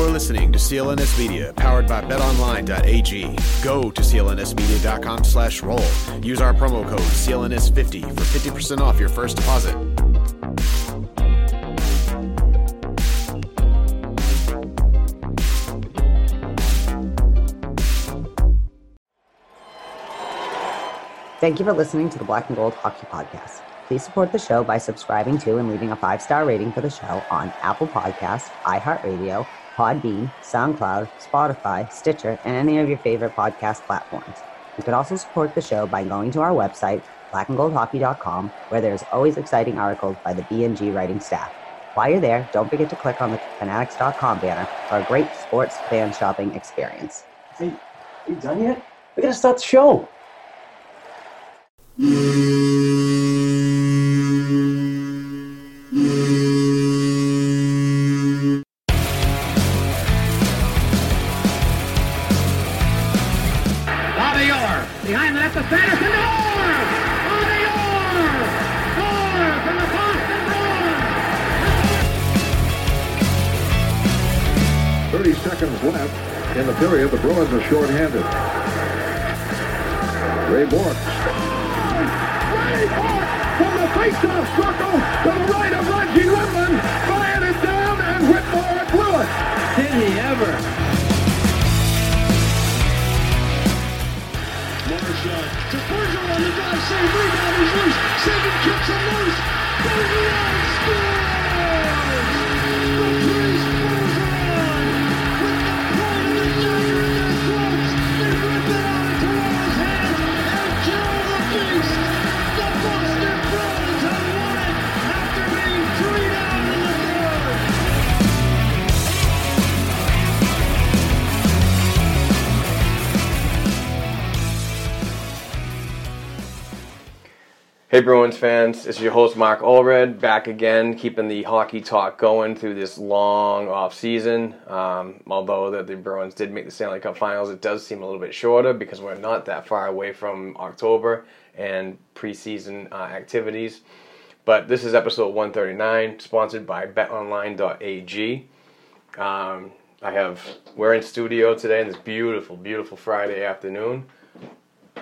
You're listening to CLNS Media, powered by BetOnline.ag. Go to CLNSmedia.com slash roll. Use our promo code CLNS50 for 50% off your first deposit. Thank you for listening to the Black and Gold Hockey Podcast. Please support the show by subscribing to and leaving a five star rating for the show on Apple Podcasts, iHeartRadio, Podbean, SoundCloud, Spotify, Stitcher, and any of your favorite podcast platforms. You can also support the show by going to our website, blackandgoldhockey.com, where there's always exciting articles by the BNG writing staff. While you're there, don't forget to click on the fanatics.com banner for a great sports fan shopping experience. Hey, you done yet? We gotta start the show. Fans, is your host Mark Allred back again, keeping the hockey talk going through this long off season. Um, although the, the Bruins did make the Stanley Cup Finals, it does seem a little bit shorter because we're not that far away from October and preseason uh, activities. But this is episode 139, sponsored by BetOnline.ag. Um, I have we're in studio today on this beautiful, beautiful Friday afternoon.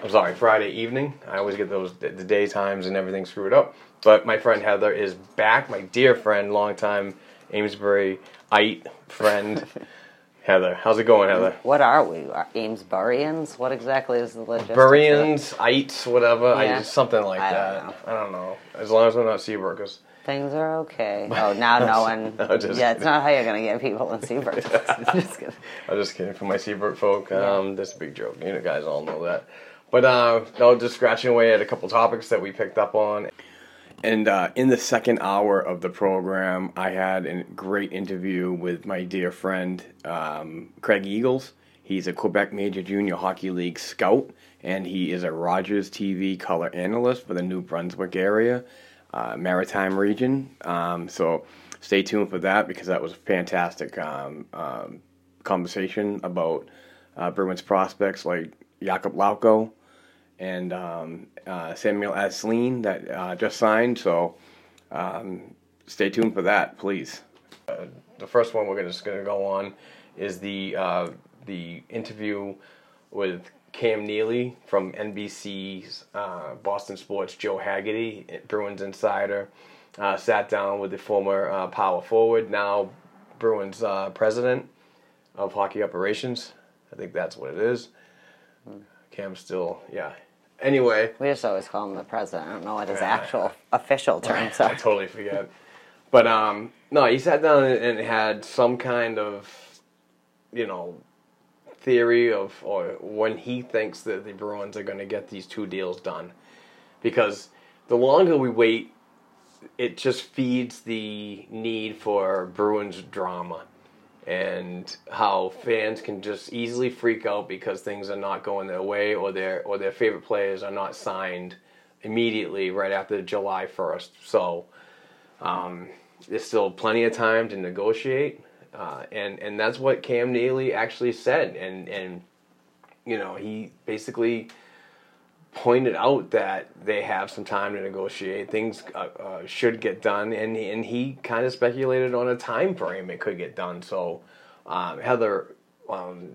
I'm sorry, Friday evening. I always get those the day times and everything screwed up. But my friend Heather is back, my dear friend, longtime Amesbury ite friend. Heather, how's it going, Heather? What are we? Are Amesburians? What exactly is the logistics? Burians, ites, whatever, Yeah. just something like I that. don't. I don't know. As long as we're not Seaburgers. Things are okay. Oh, now no one. No, yeah, it's not how you're gonna get people in Seabrook. just kidding. I'm just kidding for my Seabrook folk. Um, that's a big joke. You know, guys all know that. But uh, no, just scratching away at a couple topics that we picked up on. And uh, in the second hour of the program, I had a great interview with my dear friend um, Craig Eagles. He's a Quebec Major Junior Hockey League scout, and he is a Rogers TV color analyst for the New Brunswick area, uh, Maritime region. Um, so stay tuned for that because that was a fantastic um, um, conversation about uh, Bruins prospects like Jakob Lauko and um, uh, Samuel Asselin that uh, just signed. So um, stay tuned for that, please. Uh, the first one we're gonna, just going to go on is the uh, the interview with Cam Neely from NBC's uh, Boston Sports. Joe Haggerty, Bruins insider, uh, sat down with the former uh, power forward, now Bruins uh, president of hockey operations. I think that's what it is. Cam's still, yeah. Anyway, We just always call him the president. I don't know what his actual official terms are. I totally forget. But um, no, he sat down and, and had some kind of, you know, theory of or when he thinks that the Bruins are going to get these two deals done, because the longer we wait, it just feeds the need for Bruins drama, and how fans can just easily freak out because things are not going their way or their or their favorite players are not signed immediately right after July 1st. So um, there's still plenty of time to negotiate, uh, and and that's what Cam Neely actually said, and and you know he basically pointed out that they have some time to negotiate. Things uh, uh, should get done, and and he kind of speculated on a time frame it could get done. So, um, Heather, um,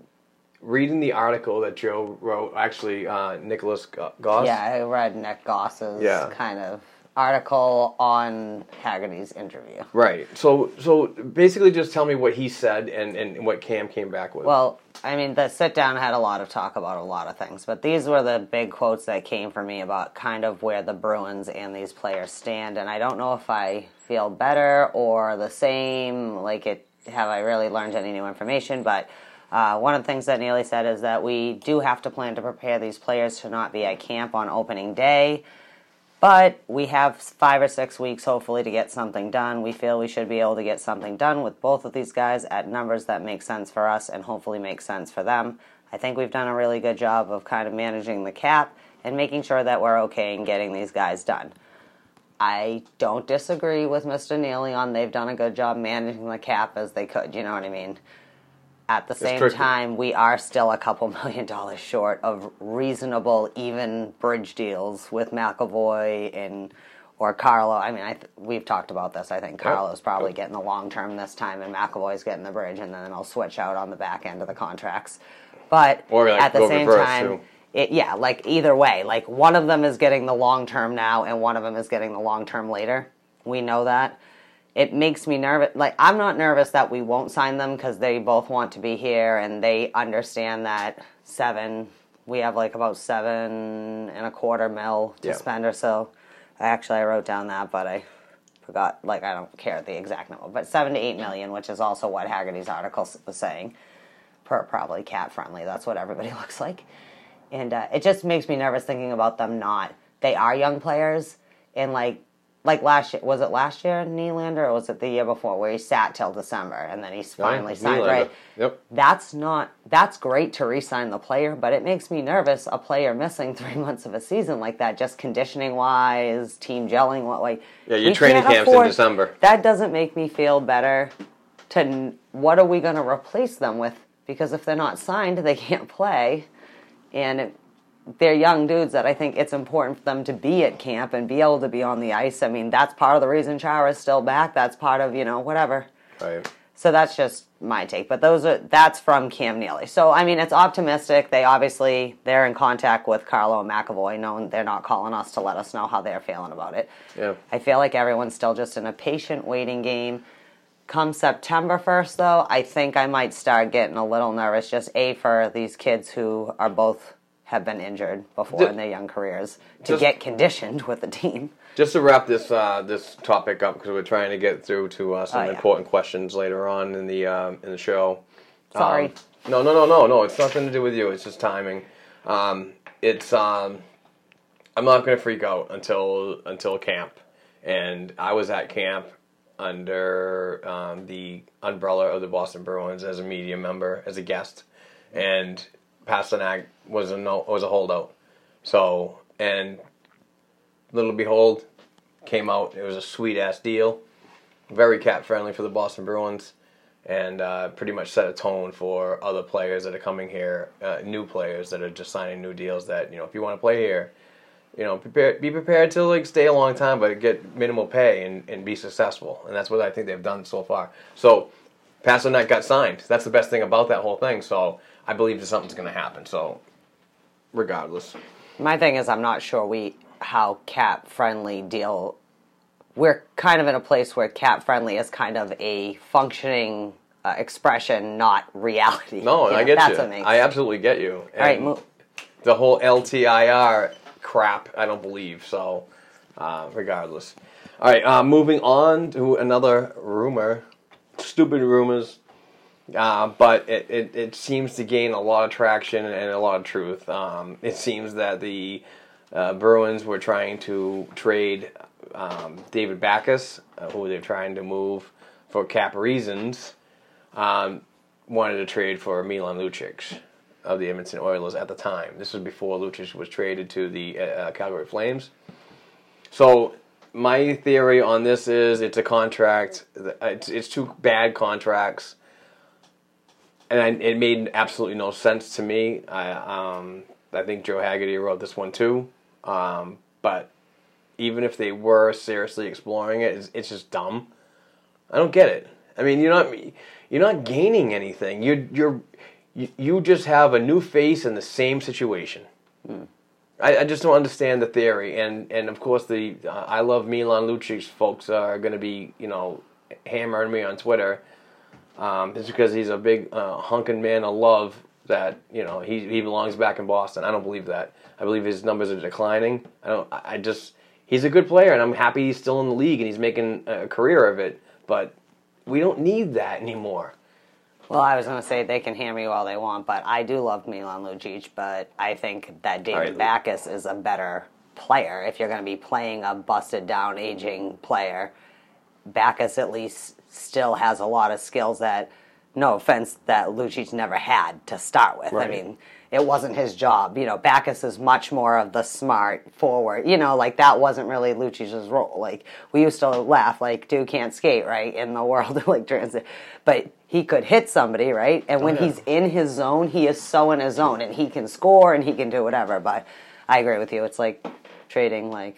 reading the article that Joe wrote, actually uh, Nicholas Goss. Yeah, I read Nick Goss's Yeah. kind of article on Haggerty's interview. Right. So so basically, just tell me what he said and and what Cam came back with. Well, I mean, the sit down had a lot of talk about a lot of things, but these were the big quotes that came for me about kind of where the Bruins and these players stand. And I don't know if I feel better or the same. Like, it have I really learned any new information? But uh, one of the things that Neely said is that we do have to plan to prepare these players to not be at camp on opening day. But we have five or six weeks, hopefully, to get something done. We feel we should be able to get something done with both of these guys at numbers that make sense for us and hopefully make sense for them. I think we've done a really good job of kind of managing the cap and making sure that we're okay in getting these guys done. I don't disagree with Mr. Neely on they've done a good job managing the cap as they could, you know what I mean? At the same time, we are still a couple million dollars short of reasonable, even bridge deals with McAvoy and or Carlo. I mean, I th- we've talked about this. I think Carlo's probably getting the long term this time, and McAvoy's getting the bridge, and then I'll switch out on the back end of the contracts. But like, at the same reverse, time, it, yeah, like either way, like one of them is getting the long term now, and one of them is getting the long term later. We know that. It makes me nervous. Like I'm not nervous that we won't sign them because they both want to be here and they understand that seven. We have like about seven and a quarter mil to Yeah. spend or so. I Actually, I wrote down that, but I forgot. Like I don't care the exact number, but seven to eight million, which is also what Haggerty's article was saying per probably cap friendly. That's what everybody looks like, and uh, it just makes me nervous thinking about them not. They are young players, and like like last year was it last year Nylander or was it the year before where he sat till December and then he's finally signed Nylander. right. Yep. That's not that's great to re-sign the player, but it makes me nervous a player missing three months of a season like that, just conditioning wise, team gelling. What like Yeah, your training camp's in December. That doesn't make me feel better. To what are we going to replace them with? Because if they're not signed, they can't play, and it, they're young dudes that I think it's important for them to be at camp and be able to be on the ice. I mean, that's part of the reason Chara's still back. That's part of you know whatever. right. So that's just my take. But those are that's from Cam Neely. So I mean, it's optimistic. They obviously they're in contact with Carlo and McAvoy, knowing they're not calling us to let us know how they're feeling about it. Yeah. I feel like everyone's still just in a patient waiting game. Come September 1st, though, I think I might start getting a little nervous. Just A, for these kids who are both have been injured before Ju- in their young careers to just- get conditioned with the team. Just to wrap this uh, this topic up because we're trying to get through to uh, some Oh, yeah. important questions later on in the um, in the show. Sorry. Um, no, no, no, no, no. It's nothing to do with you. It's just timing. Um, it's um, I'm not going to freak out until until camp, and I was at camp under um, the umbrella of the Boston Bruins as a media member, as a guest, and Pastrnak was a no, was a holdout. So and little behold, came out. It was a sweet ass deal, very cap friendly for the Boston Bruins, and uh, pretty much set a tone for other players that are coming here, uh, new players that are just signing new deals. That you know, if you want to play here, you know, prepare, be prepared to like stay a long time, but get minimal pay and, and be successful. And that's what I think they've done so far. So, Pastrnak got signed. That's the best thing about that whole thing. So, I believe that something's going to happen. So, regardless. My thing is, I'm not sure we how cap friendly deal. We're kind of in a place where cap friendly is kind of a functioning uh, expression, not reality. No, You I get that's you. What makes I absolutely get you. All right, And the whole LTIR crap, I don't believe. So, uh, regardless. All right, uh, moving on to another rumor. Stupid rumors. Uh, but it, it, it seems to gain a lot of traction and a lot of truth. Um, it seems that the uh, Bruins were trying to trade um, David Backes, uh, who they're trying to move for cap reasons. um, wanted to trade for Milan Lucic of the Edmonton Oilers at the time. This was before Lucic was traded to the uh, Calgary Flames. So my theory on this is it's a contract. It's, it's two bad contracts, and I, it made absolutely no sense to me. I um, I think Joe Haggerty wrote this one too, um, but even if they were seriously exploring it, it's, it's just dumb. I don't get it. I mean, you're not you're not gaining anything. You're you're you, you just have a new face in the same situation. I, I just don't understand the theory, and and of course the uh, I love Milan Lucic folks are going to be you know hammering me on Twitter. Um, it's because he's a big uh, hunking man of love that you know he he belongs back in Boston. I don't believe that. I believe his numbers are declining. I don't. I just he's a good player, and I'm happy he's still in the league and he's making a career of it. But we don't need that anymore. Well, I was going to say they can hammer you all they want, but I do love Milan Lucic, but I think that David right. Backes is a better player. If you're going to be playing a busted down, aging player, Backes at least still has a lot of skills that, no offense, that Lucic never had to start with. I mean, it wasn't his job. You know, Backes is much more of the smart forward. You know, like that wasn't really Lucic's role. Like we used to laugh, like dude can't skate, right? In the world of like transit, but he could hit somebody, right? And when Oh, yeah. he's in his zone, he is so in his zone, and he can score and he can do whatever. But I agree with you. It's like trading like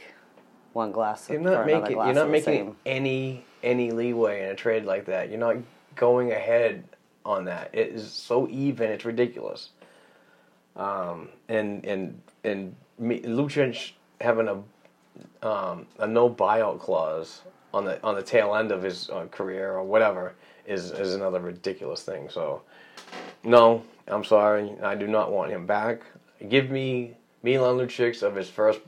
one glass You're not making glass you're not making any any leeway in a trade like that. You're not going ahead on that. It is so even. It's ridiculous. Um, and and and Lucic having a um, a no buyout clause on the on the tail end of his uh, career or whatever is is another ridiculous thing. So no, I'm sorry. I do not want him back. Give me Milan Lucic of his first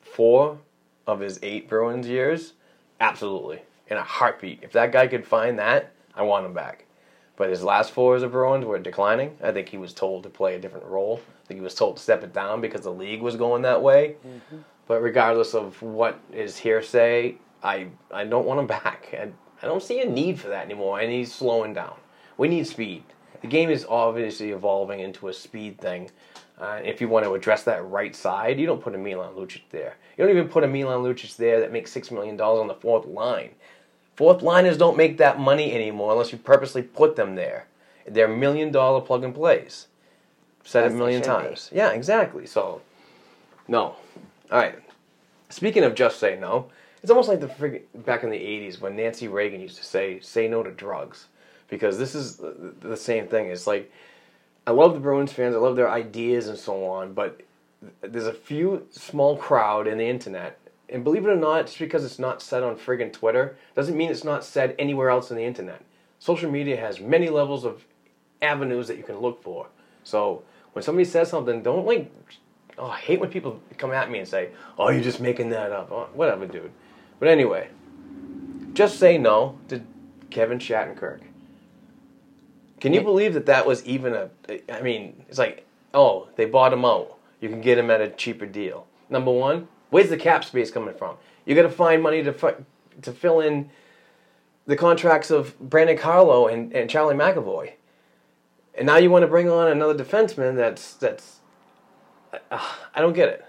four of his eight Bruins years, absolutely, in a heartbeat. If that guy could find that, I want him back. But his last four as a Bruins were declining. I think he was told to play a different role. I think he was told to step it down because the league was going that way. But regardless of what is hearsay, I I don't want him back. I, I don't see a need for that anymore, and he's slowing down. We need speed. The game is obviously evolving into a speed thing. Uh, if you want to address that right side, you don't put a Milan Lucic there. You don't even put a Milan Lucic there that makes six million dollars on the fourth line. Fourth liners don't make that money anymore unless you purposely put them there. They're million dollar plug and plays. Said As it a million should be. times. Yeah, exactly. So, no. All right. Speaking of just say no, it's almost like the frig- back in the '80s when Nancy Reagan used to say "say no to drugs," because this is the, the same thing. It's like I love the Bruins fans, I love their ideas and so on, but there's a few small crowd in the internet, and believe it or not, just because it's not said on friggin' Twitter doesn't mean it's not said anywhere else on the internet. Social media has many levels of avenues that you can look for. So when somebody says something, don't like. Oh, I hate when people come at me and say, "Oh, you're just making that up." Oh, whatever, dude. But anyway, just say no to Kevin Shattenkirk. Can you believe that that was even a? I mean, it's like, oh, they bought him out. You can get him at a cheaper deal. Number one, where's the cap space coming from? You got to find money to fi- to fill in the contracts of Brandon Carlo and, and Charlie McAvoy. And now you want to bring on another defenseman that's that's uh, I don't get it.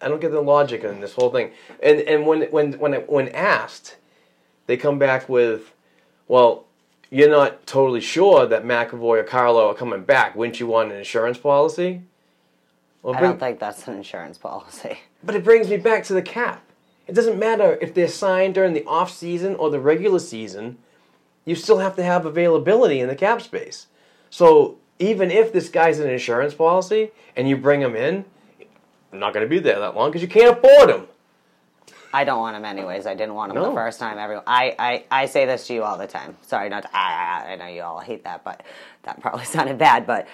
I don't get the logic in this whole thing. And and when when when when asked, they come back with, well, you're not totally sure that McAvoy or Carlo are coming back. Wouldn't you want an insurance policy? Well, I bring- don't think that's an insurance policy. but it brings me back to the cap. It doesn't matter if they're signed during the off season or the regular season. You still have to have availability in the cap space. So even if this guy's an insurance policy and you bring him in, I'm not going to be there that long because you can't afford him. I don't want him anyways. I didn't want him No. the first time. Everyone, I, I, I say this to you all the time. Sorry, not. To, I, I, I know you all hate that, but that probably sounded bad. But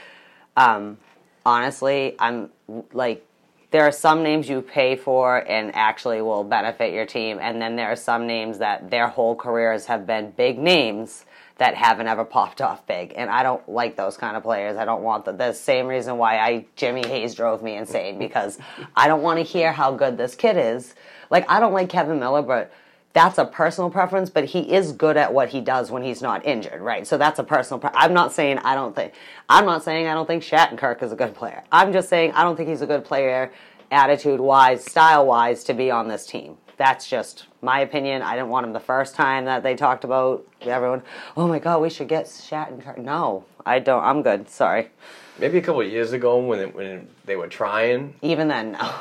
um, honestly, I'm like, there are some names you pay for and actually will benefit your team, and then there are some names that their whole careers have been big names that haven't ever popped off big, and I don't like those kind of players. I don't want the, the same reason why I Jimmy Hayes drove me insane because I don't want to hear how good this kid is. Like I don't like Kevan Miller, but that's a personal preference, but he is good at what he does when he's not injured, right? So that's a personal. Pre- I'm not saying I don't think. I'm not saying I don't think Shattenkirk is a good player. I'm just saying I don't think he's a good player, attitude wise, style wise, to be on this team. That's just my opinion. I didn't want him the first time that they talked about everyone. Oh my God, we should get Shattenkirk. No, I don't. I'm good. Sorry. Maybe a couple of years ago when it, when they were trying, Even then, no.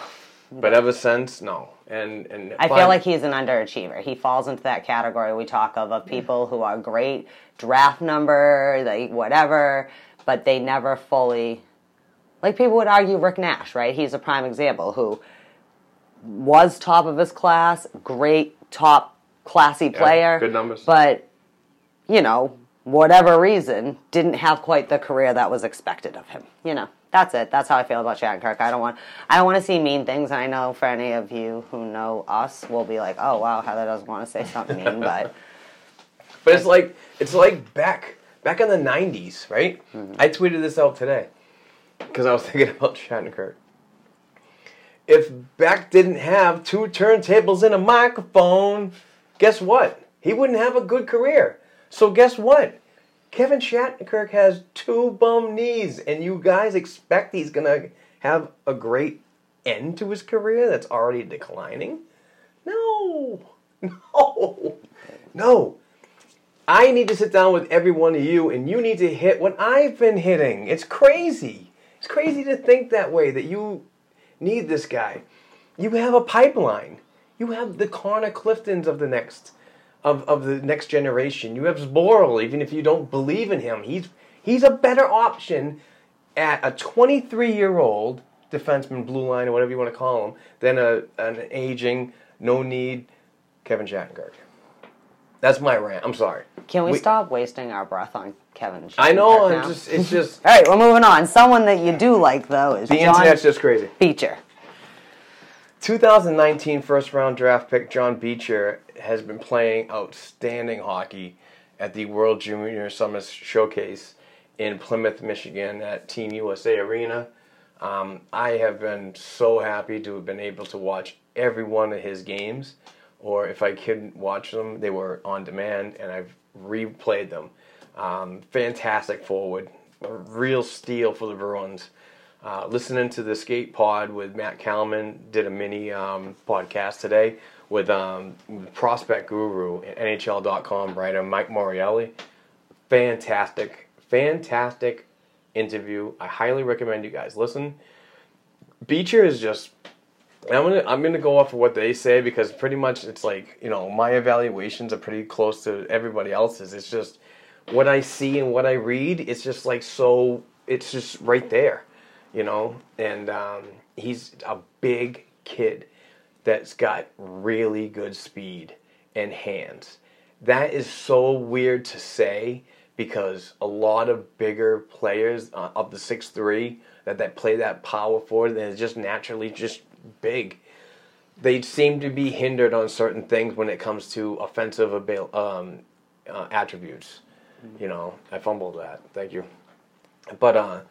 but ever since, no. And and I feel like he's an underachiever. He falls into that category we talk of of people who are great draft number, like whatever, but they never fully. Like people would argue Rick Nash, right? He's a prime example who was top of his class, great top classy player, good numbers. but you know, whatever reason, didn't have quite the career that was expected of him. You know, that's it. That's how I feel about Shattenkirk. I don't want, I don't want to see mean things. And I know for any of you who know us, will be like, oh wow, Heather doesn't want to say something mean, but But it's like it's like back back in the '90s, right? Mm-hmm. I tweeted this out today because I was thinking about Shattenkirk. If Beck didn't have two turntables and a microphone, guess what? He wouldn't have a good career. So guess what? Kevin Shattenkirk has two bum knees, and you guys expect he's gonna have a great end to his career that's already declining? No, no, no. I need to sit down with every one of you and you need to hit what I've been hitting. It's crazy. It's crazy to think that way that you need this guy. You have a pipeline. You have the Connor Cliftons of the next of, of the next generation. You have Zboril, even if you don't believe in him. He's he's a better option at a 23 year old defenseman, blue line, or whatever you want to call him, than a an aging, no need Kevin Shattenkirk. That's my rant. I'm sorry. can we, stop wasting our breath on Kevin? I know. Now? just. It's just. All right, we're moving on. Someone that you do like though is the John internet's just crazy. Beecher. 2019 first round draft pick John Beecher has been playing outstanding hockey at the World Junior Summer Showcase in Plymouth, Michigan at Team USA Arena. Um, I have been so happy to have been able to watch every one of his games, or if I couldn't watch them, they were on demand, and I've replayed them. Um, fantastic forward, a real steal for the Bruins. Uh, listening to the Skate Pod with Matt Kalman did a mini um, podcast today with um, Prospect Guru and NHL.com writer Mike Morreale. Fantastic, fantastic interview. I highly recommend you guys listen. Beecher is just. I'm gonna I'm gonna go off of what they say because pretty much it's like you know my evaluations are pretty close to everybody else's. It's just what I see and what I read. It's just like so. It's just right there, you know. And um, he's a big kid that's got really good speed and hands. That is so weird to say because a lot of bigger players uh, of the six three that, that play that power forward they're just naturally just big. They seem to be hindered on certain things when it comes to offensive abil- um, uh, attributes. You know, I fumbled that. Thank you. But uh,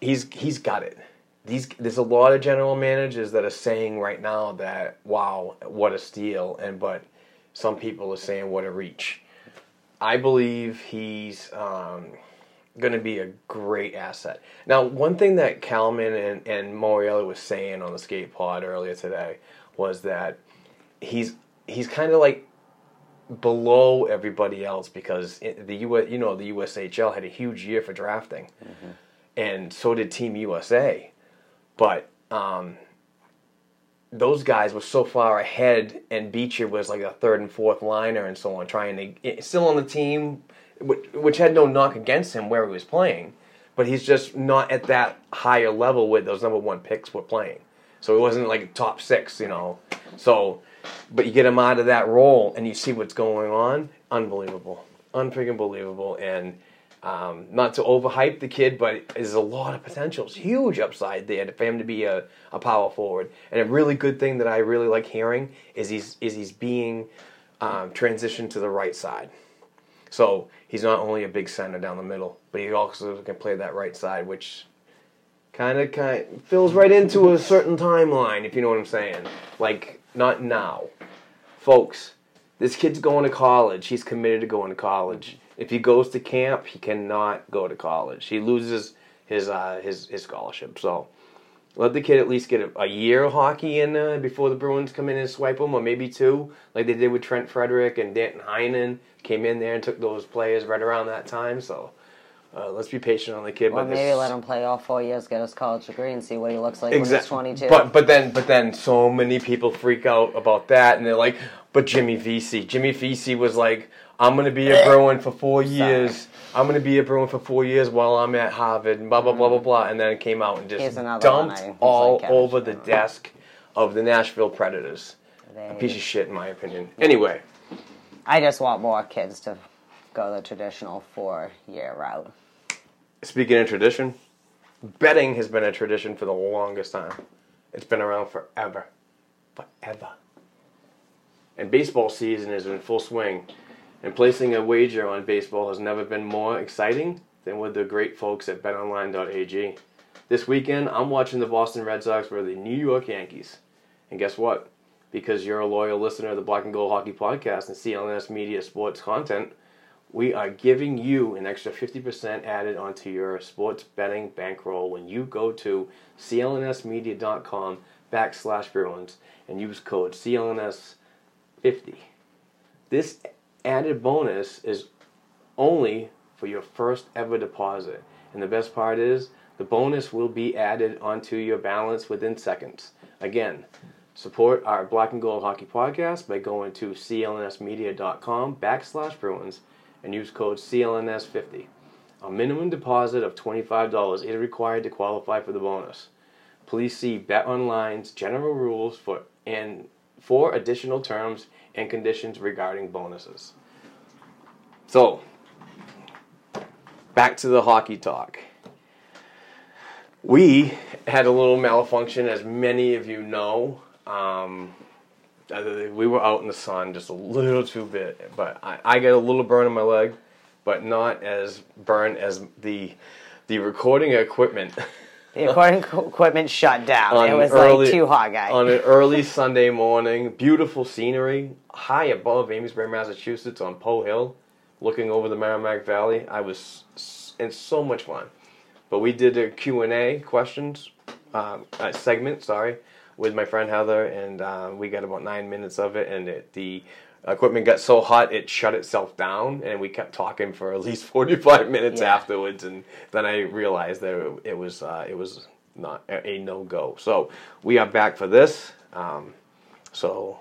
he's he's got it. These there's a lot of general managers that are saying right now that wow, what a steal, and but some people are saying what a reach. I believe he's um, going to be a great asset. Now, one thing that Kalman and, and Morreale was saying on the skate pod earlier today was that he's he's kind of like below everybody else because the U you know the USHL had a huge year for drafting, and so did Team USA, but um, those guys were so far ahead, and Beecher was like a third and fourth liner and so on, trying to still on the team, which, which had no knock against him where he was playing, but he's just not at that higher level with those number one picks were playing. So he wasn't like top six, you know. So, but you get him out of that role and you see what's going on. Unbelievable, unfreaking believable, and um, not to overhype the kid, but there's a lot of potential. It's huge upside there for him to be a, a power forward. And a really good thing that I really like hearing is he's is he's being um, transitioned to the right side. So he's not only a big center down the middle, but he also can play that right side, which kind of kind fills right into a certain timeline, if you know what I'm saying. Like not now, folks. This kid's going to college. He's committed to going to college. If he goes to camp, he cannot go to college. He loses his uh, his his scholarship. So let the kid at least get a, a year of hockey in uh, before the Bruins come in and swipe him, or maybe two, like they did with Trent Frederick and Danton Heinen came in there and took those players right around that time. So uh, let's be patient on the kid. Or but maybe let him play all four years, get his college degree, and see what he looks like when he's 22. But but then but then so many people freak out about that, and they're like, "But Jimmy Vesey, Jimmy Vesey was like, I'm gonna be a eh. Bruin for four years. I'm gonna be a Bruin for four years while I'm at Harvard, and blah blah blah blah blah." And then it came out and just Here's another one dumped all like over the desk of the Nashville Predators. A piece of shit, in my opinion. Anyway, I just want more kids to go the traditional four-year route. speaking of tradition, betting has been a tradition for the longest time. It's been around forever. Forever. And baseball season is in full swing. And placing a wager on baseball has never been more exciting than with the great folks at betonline.ag. This weekend, I'm watching the Boston Red Sox for the New York Yankees. And guess what? Because you're a loyal listener of the Black and Gold Hockey Podcast and CLNS Media Sports content, we are giving you an extra 50% added onto your sports betting bankroll when you go to clnsmedia.com backslash Bruins and use code CLNS50. This added bonus is only for your first ever deposit. And the best part is the bonus will be added onto your balance within seconds. Again, support our Black and Gold Hockey Podcast by going to clnsmedia.com backslash Bruins and use code CLNS50. A minimum deposit of $25 is required to qualify for the bonus. Please see BetOnline's general rules for and for additional terms and conditions regarding bonuses. So, back to the hockey talk. We had a little malfunction, as many of you know. Um, uh, we were out in the sun just a little too bit, but I, I got a little burn on my leg, but not as burn as the the recording equipment. The recording equipment shut down. it was early- like too hot, guy. On an early Sunday morning, beautiful scenery, high above Amesbury, Massachusetts, on Poe Hill, looking over the Merrimack Valley. I was, it's so much fun. But we did a Q and A questions um, uh, segment, sorry, with my friend Heather, and uh, we got about nine minutes of it, and it, the equipment got so hot it shut itself down, and we kept talking for at least forty-five minutes Yeah. afterwards, and then I realized that it, was uh, it was not a, a no go. So we are back for this. Um, so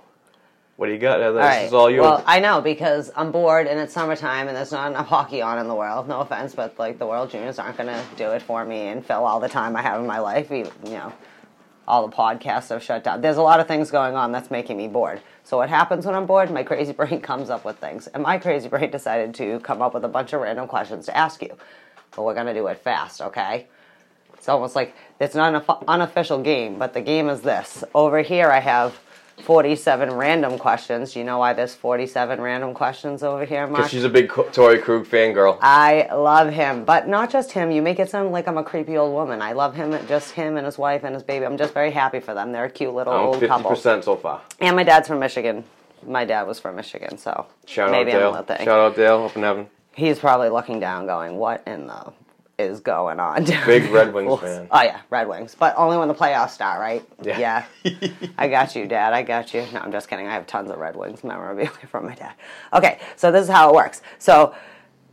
what do you got, this right. is all yours. Well, I know because I'm bored and it's summertime and there's not enough hockey on in the world. No offense, but like the World Juniors aren't gonna do it for me and fill all the time I have in my life. You know, all the podcasts have shut down. There's a lot of things going on that's making me bored. So what happens when I'm bored? My crazy brain comes up with things, and my crazy brain decided to come up with a bunch of random questions to ask you. But we're gonna do it fast, okay? It's almost like it's not an unofficial game, but the game is this. Over here, I have 47 random questions. Do you know why there's 47 random questions over here, Mark? Because she's a big Torey Krug fangirl. I love him, but not just him. You make it sound like I'm a creepy old woman. I love him, just him and his wife and his baby. I'm just very happy for them. They're a cute little I'm old fifty couple. percent so far. And my dad's from Michigan. My dad was from Michigan, so Shout maybe out I'm Dale. thing. Shout out Dale up in heaven. He's probably looking down, going, "What in the is going on?" Big Red Wings fan. Oh yeah, Red Wings, but only when the playoffs start, right? Yeah. I got you, Dad. I got you. No, I'm just kidding. I have tons of Red Wings memorabilia from my dad. Okay, so this is how it works. So.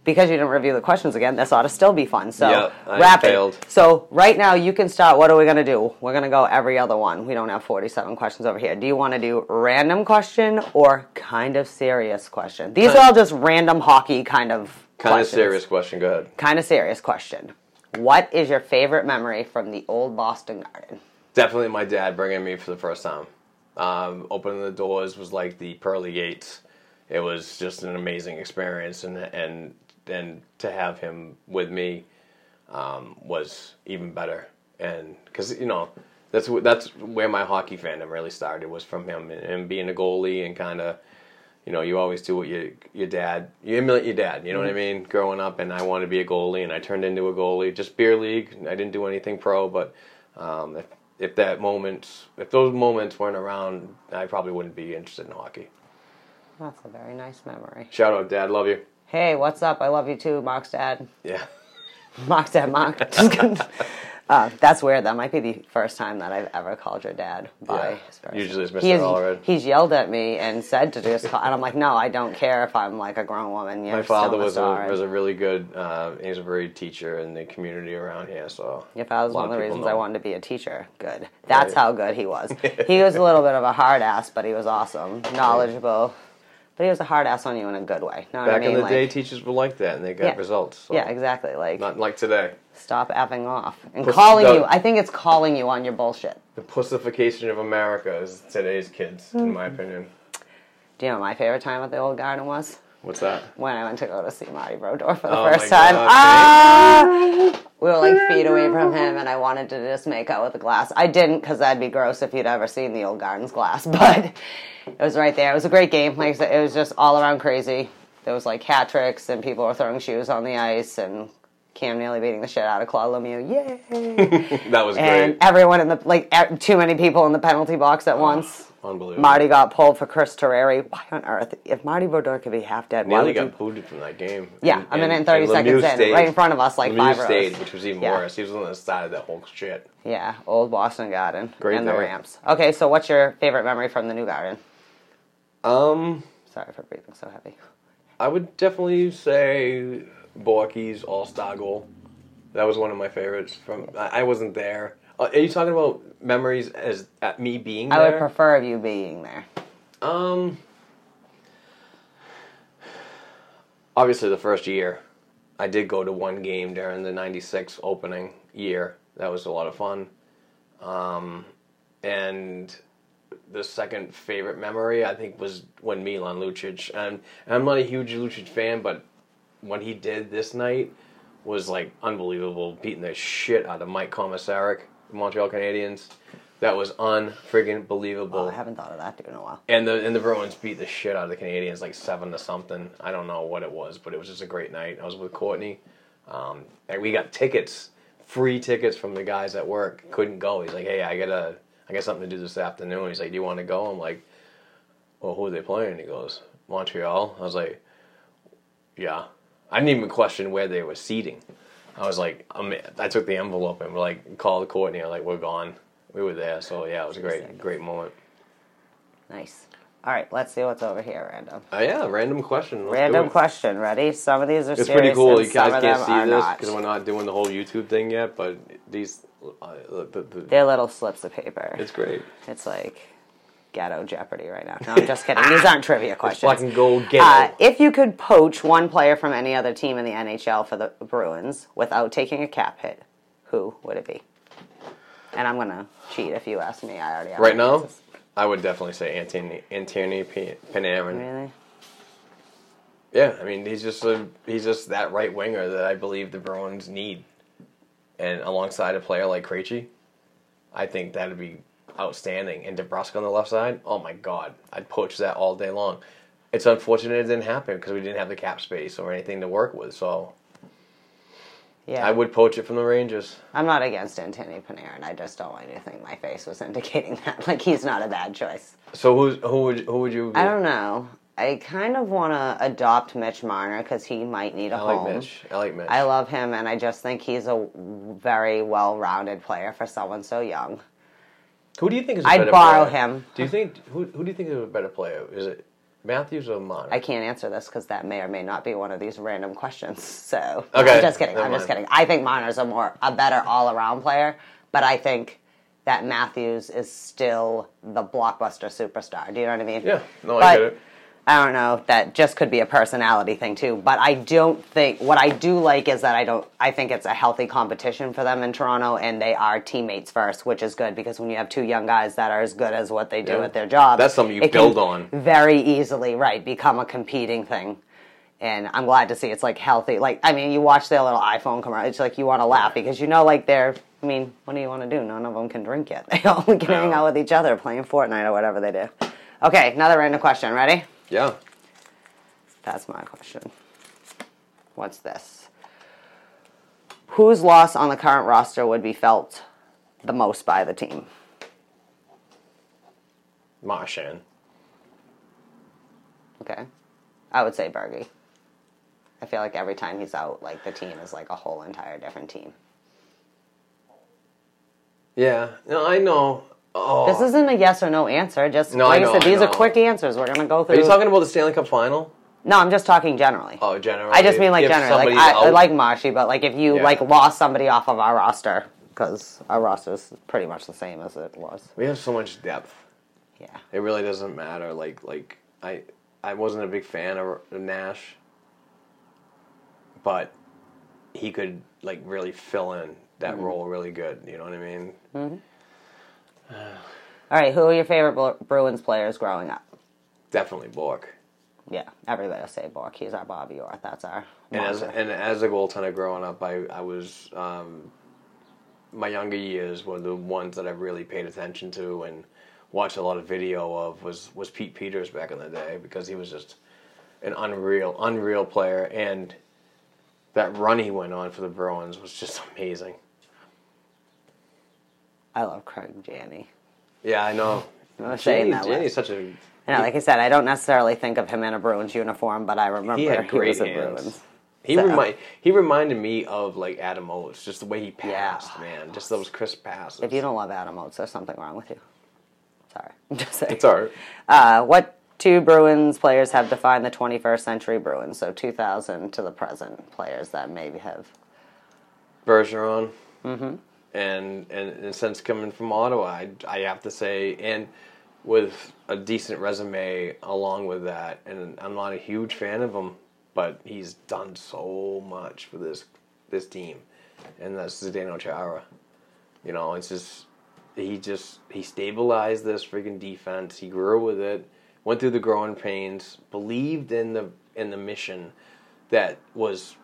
Because you didn't review the questions again, this ought to still be fun. So, Yep, rapid. failed. So, right now, you can start. What are we going to do? We're going to go every other one. We don't have 47 questions over here. Do you want to do random question or kind of serious question? These are all just random hockey kind of Kind of serious question. Go ahead. Kind of serious question. What is your favorite memory from the old Boston Garden? Definitely my dad bringing me for the first time. Um, opening the doors was like the pearly gates. It was just an amazing experience, and and and to have him with me um, was even better. And because you know that's that's where my hockey fandom really started was from him and, and being a goalie and kind of you know you always do what your your dad you emulate your dad. You know what I mean? Growing up, and I wanted to be a goalie, and I turned into a goalie. Just beer league. I didn't do anything pro, but um, if if that moment, if those moments weren't around, I probably wouldn't be interested in hockey. That's a very nice memory. Shout out, Dad. Love you. Hey, what's up? I love you too, Mark's dad. Yeah. Mark's dad, Mark. Uh, that's weird. That might be the first time that I've ever called your dad by Yeah. his first Usually it's Mr. He has- Allred. He's yelled at me and said to just call, and I'm like, no, I don't care if I'm like a grown woman. My father was a, was a really good. Uh, he was a very teacher in the community around here. So Your father's a lot one of the reasons I wanted to be a teacher. Good. That's Right. how good he was. he was a little bit of a hard ass, but he was awesome, knowledgeable. But he was a hard ass on you in a good way. Know Back I mean? in the Like- day, teachers were like that, and they got Yeah. results. So. Yeah, exactly. Like, Not like today. stop effing off and Pussy calling dog. you. I think it's calling you on your bullshit. The pussification of America is today's kids, in Mm. my opinion. Do you know what my favorite time at the old garden was? What's that? When I went to go to see Marty Brodeur for the Oh first time. God, ah! We were like feet away from him, and I wanted to just make out with the glass. I didn't, because that'd be gross if you'd ever seen the old gardens glass. But it was right there. It was a great game. Like I said, it was just all around crazy. There was like hat tricks, and people were throwing shoes on the ice, and Cam Neely beating the shit out of Claude Lemieux. Yay! That was and great. And everyone in the like too many people in the penalty box at once. Unbelievable. Marty got pulled for Chris Terreri. Why on earth? If Marty Brodeur could be half dead, why Nearly would got you? booted from that game. Yeah, a minute and 30 seconds in, right in front of us, like Lemieux five rows. stayed, which was even Yeah. worse. He was on the side of that whole shit. Yeah, old Boston Garden Great and the ramps. Okay, so what's your favorite memory from the new garden? Um, Sorry for breathing so heavy. I would definitely say Borky's All Star goal. That was one of my favorites. From I wasn't there. Uh, are you talking about memories as at me being I would prefer you being there. Um, obviously the first year, I did go to one game during the '96 opening year. That was a lot of fun. Um, and the second favorite memory I think was when Milan Lucic, and, and I'm not a huge Lucic fan, but what he did this night was like unbelievable, beating the shit out of Mike Komisarek, Montreal Canadiens. That was unfriggin' believable. Oh, I haven't thought of that dude in a while. And the and the Bruins beat the shit out of the Canadians like seven to something. I don't know what it was, but it was just a great night. I was with Courtney, um, and we got tickets, free tickets from the guys at work. Couldn't go. He's like, "Hey, I got a, I got something to do this afternoon." He's like, "Do you want to go?" I'm like, "Well, who are they playing?" He goes, "Montreal." I was like, "Yeah." I didn't even question where they were seating. I was like, I'm, I took the envelope and we're like, called Courtney. I'm like, we're gone. We were there, so yeah, it was a great, great moment. Nice. All right, let's see what's over here, random. Uh, yeah, random question. Let's Random question. Ready? Some of these are It's serious pretty cool. You guys can't see this because we're not doing the whole YouTube thing yet. But these, uh, the, the, They're little slips of paper. it's great. It's like ghetto Jeopardy right now. No, I'm just kidding. These aren't trivia questions. Fucking go get Uh, if you could poach one player from any other team in the NHL for the Bruins without taking a cap hit, who would it be? And I'm gonna cheat if you ask me. I already have Right now, answers. I would definitely say Anthony Anthony P- Panarin. Really? Yeah, I mean he's just a he's just that right winger that I believe the Bruins need, and alongside a player like Krejci, I think that'd be outstanding. And DeBrusk on the left side, oh my god, I'd poach that all day long. It's unfortunate it didn't happen because we didn't have the cap space or anything to work with. So Yeah. I would poach it from the Rangers. I'm not against Anthony Panarin. I just don't want you to think my face was indicating that. Like he's not a bad choice. So who's who would who would you? Be? I don't know. I kind of want to adopt Mitch Marner because he might need a I like home. Mitch. I like Mitch. I love him, and I just think he's a very well-rounded player for someone so young. Who do you think is? a I'd better borrow player? him. Do you think who who do you think is a better player? Is it Matthews or Marner? I can't answer this because that may or may not be one of these random questions. So Okay, I'm just kidding. I'm just kidding. I think Marner's a more a better all-around player, but I think that Matthews is still the blockbuster superstar. Do you know what I mean? Yeah, no, I get it. I don't know. That just could be a personality thing too. But I don't think what I do like is that I don't. I think it's a healthy competition for them in Toronto, and they are teammates first, which is good because when you have two young guys that are as good as what they do Yeah. at their job, That's something you build can on. very easily. Right, become a competing thing. And I'm glad to see it's like healthy. Like I mean, you watch their little iPhone commercial. It's like you want to laugh because you know, like they're. I mean, what do you want to do? None of them can drink yet. They all can hang out with each other playing Fortnite or whatever they do. Okay, another random question. Ready? Yeah. That's my question. What's this? Whose loss on the current roster would be felt the most by the team? Marchand. Okay. I would say Bergie. I feel like every time he's out, like the team is like a whole entire different team. Yeah, no, I know. Oh, This isn't a yes or no answer. Just No, like I, know, said, I these are quick answers. We're gonna go through. are you talking about the Stanley Cup final? no, I'm just talking generally. Oh, generally. I just mean like if generally. Like I, I like Marshy, but like if you Yeah. like lost somebody off of our roster because our roster is pretty much the same as it was. we have so much depth. Yeah. It really doesn't matter. Like like I I wasn't a big fan of Nash, but he could like really fill in that Mm-hmm. role really good. You know what I mean? All right. Who are your favorite Bruins players growing up? Definitely Bourque. Yeah, everybody will say Bourque. He's our Bobby Orr. That's our. And as and as a goaltender growing up, I I was um, my younger years were the ones that I really paid attention to and watched a lot of video of was was Pete Peeters back in the day because he was just an unreal unreal player and that run he went on for the Bruins was just amazing. I love Craig Janney. Yeah, I know. I'm saying that list. such a You know, like I said, I don't necessarily think of him in a Bruins uniform, but I remember he had great was a. Bruins. He So- remind he reminded me of like Adam Oates, just the way he Yeah. passed, man, just those crisp passes. If you don't love Adam Oates, there's something wrong with you. Sorry, I'm just saying. it's alright. Uh, what two Bruins players have defined the 21st century Bruins? So 2000 to the present players that maybe have. Bergeron. Mm-hmm. And, and and since coming from Ottawa, I, I have to say, and with a decent resume along with that, and I'm not a huge fan of him, but he's done so much for this this team, and that's Zdeno Chara. You know, it's just he just he stabilized this freaking defense. He grew with it, went through the growing pains, believed in the in the mission that was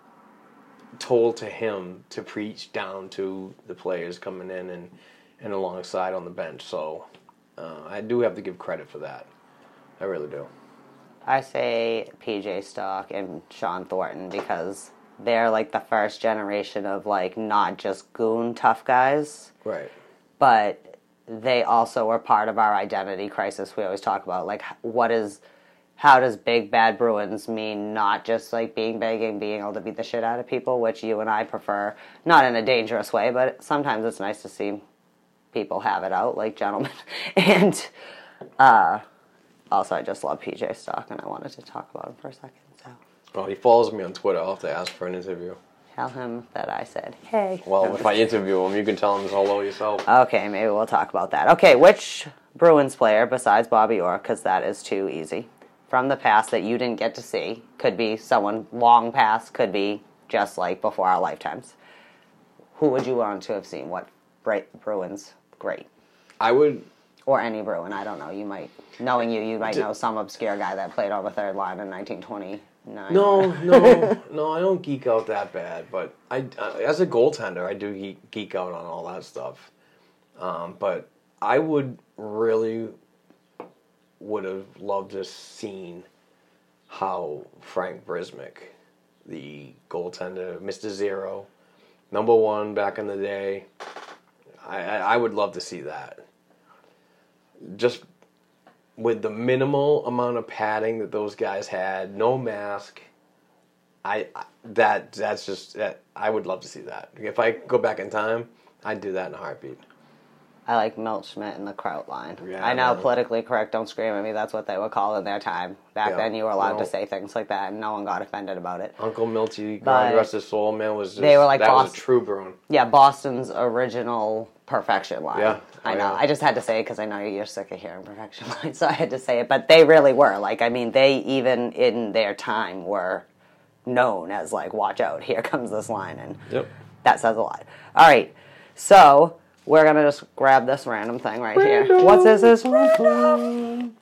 told to him to preach down to the players coming in and, and alongside on the bench. So uh, I do have to give credit for that. I really do. I say PJ Stock and Shawn Thornton because they're like the first generation of like not just goon tough guys. Right. but they also were part of our identity crisis we always talk about like what is how does big bad bruins mean not just like being big and being able to beat the shit out of people which you and i prefer not in a dangerous way but sometimes it's nice to see people have it out like gentlemen and uh, also i just love pj stock and i wanted to talk about him for a second so Well, he follows me on Twitter. I'll have to ask for an interview. tell him that i said hey Well, if I interview him, you can tell him hello yourself. Okay, maybe we'll talk about that. Okay, which Bruins player besides Bobby Orr, because that is too easy, from the past that you didn't get to see, could be someone long past, could be just like before our lifetimes. Who would you want to have seen? What Bruins? Great. I would. Or any Bruin, I don't know. You might, knowing you, you might know some obscure guy that played on the third line in 1929. No, no, no. I don't geek out that bad, but I, uh, as a goaltender, I do geek, geek out on all that stuff. Um, but I would really would have loved to seen how Frank Brimsek, the goaltender, Mister Zero, number one back in the day. I, I, would love to see that. Just with the minimal amount of padding that those guys had, no mask. I- that that's just that, I would love to see that. If I go back in time, I'd do that in a heartbeat. I like Milt Schmidt and the Kraut line. Yeah, I know politically correct, don't scream at me, that's what they would call in their time. Back Yeah, then you were allowed to say things like that and no one got offended about it. Uncle Milty, God rest his soul, man, was just, they were like that was a true Bruin. Yeah, Boston's original perfection line. Yeah, I oh, know. yeah. I just had to say it because I know you're sick of hearing perfection line, so I had to say it. But they really were. Like, I mean, they even in their time were known as like, watch out, here comes this line, and Yep. that says a lot. All right, so we're gonna just grab this random thing right here. What's this? This random.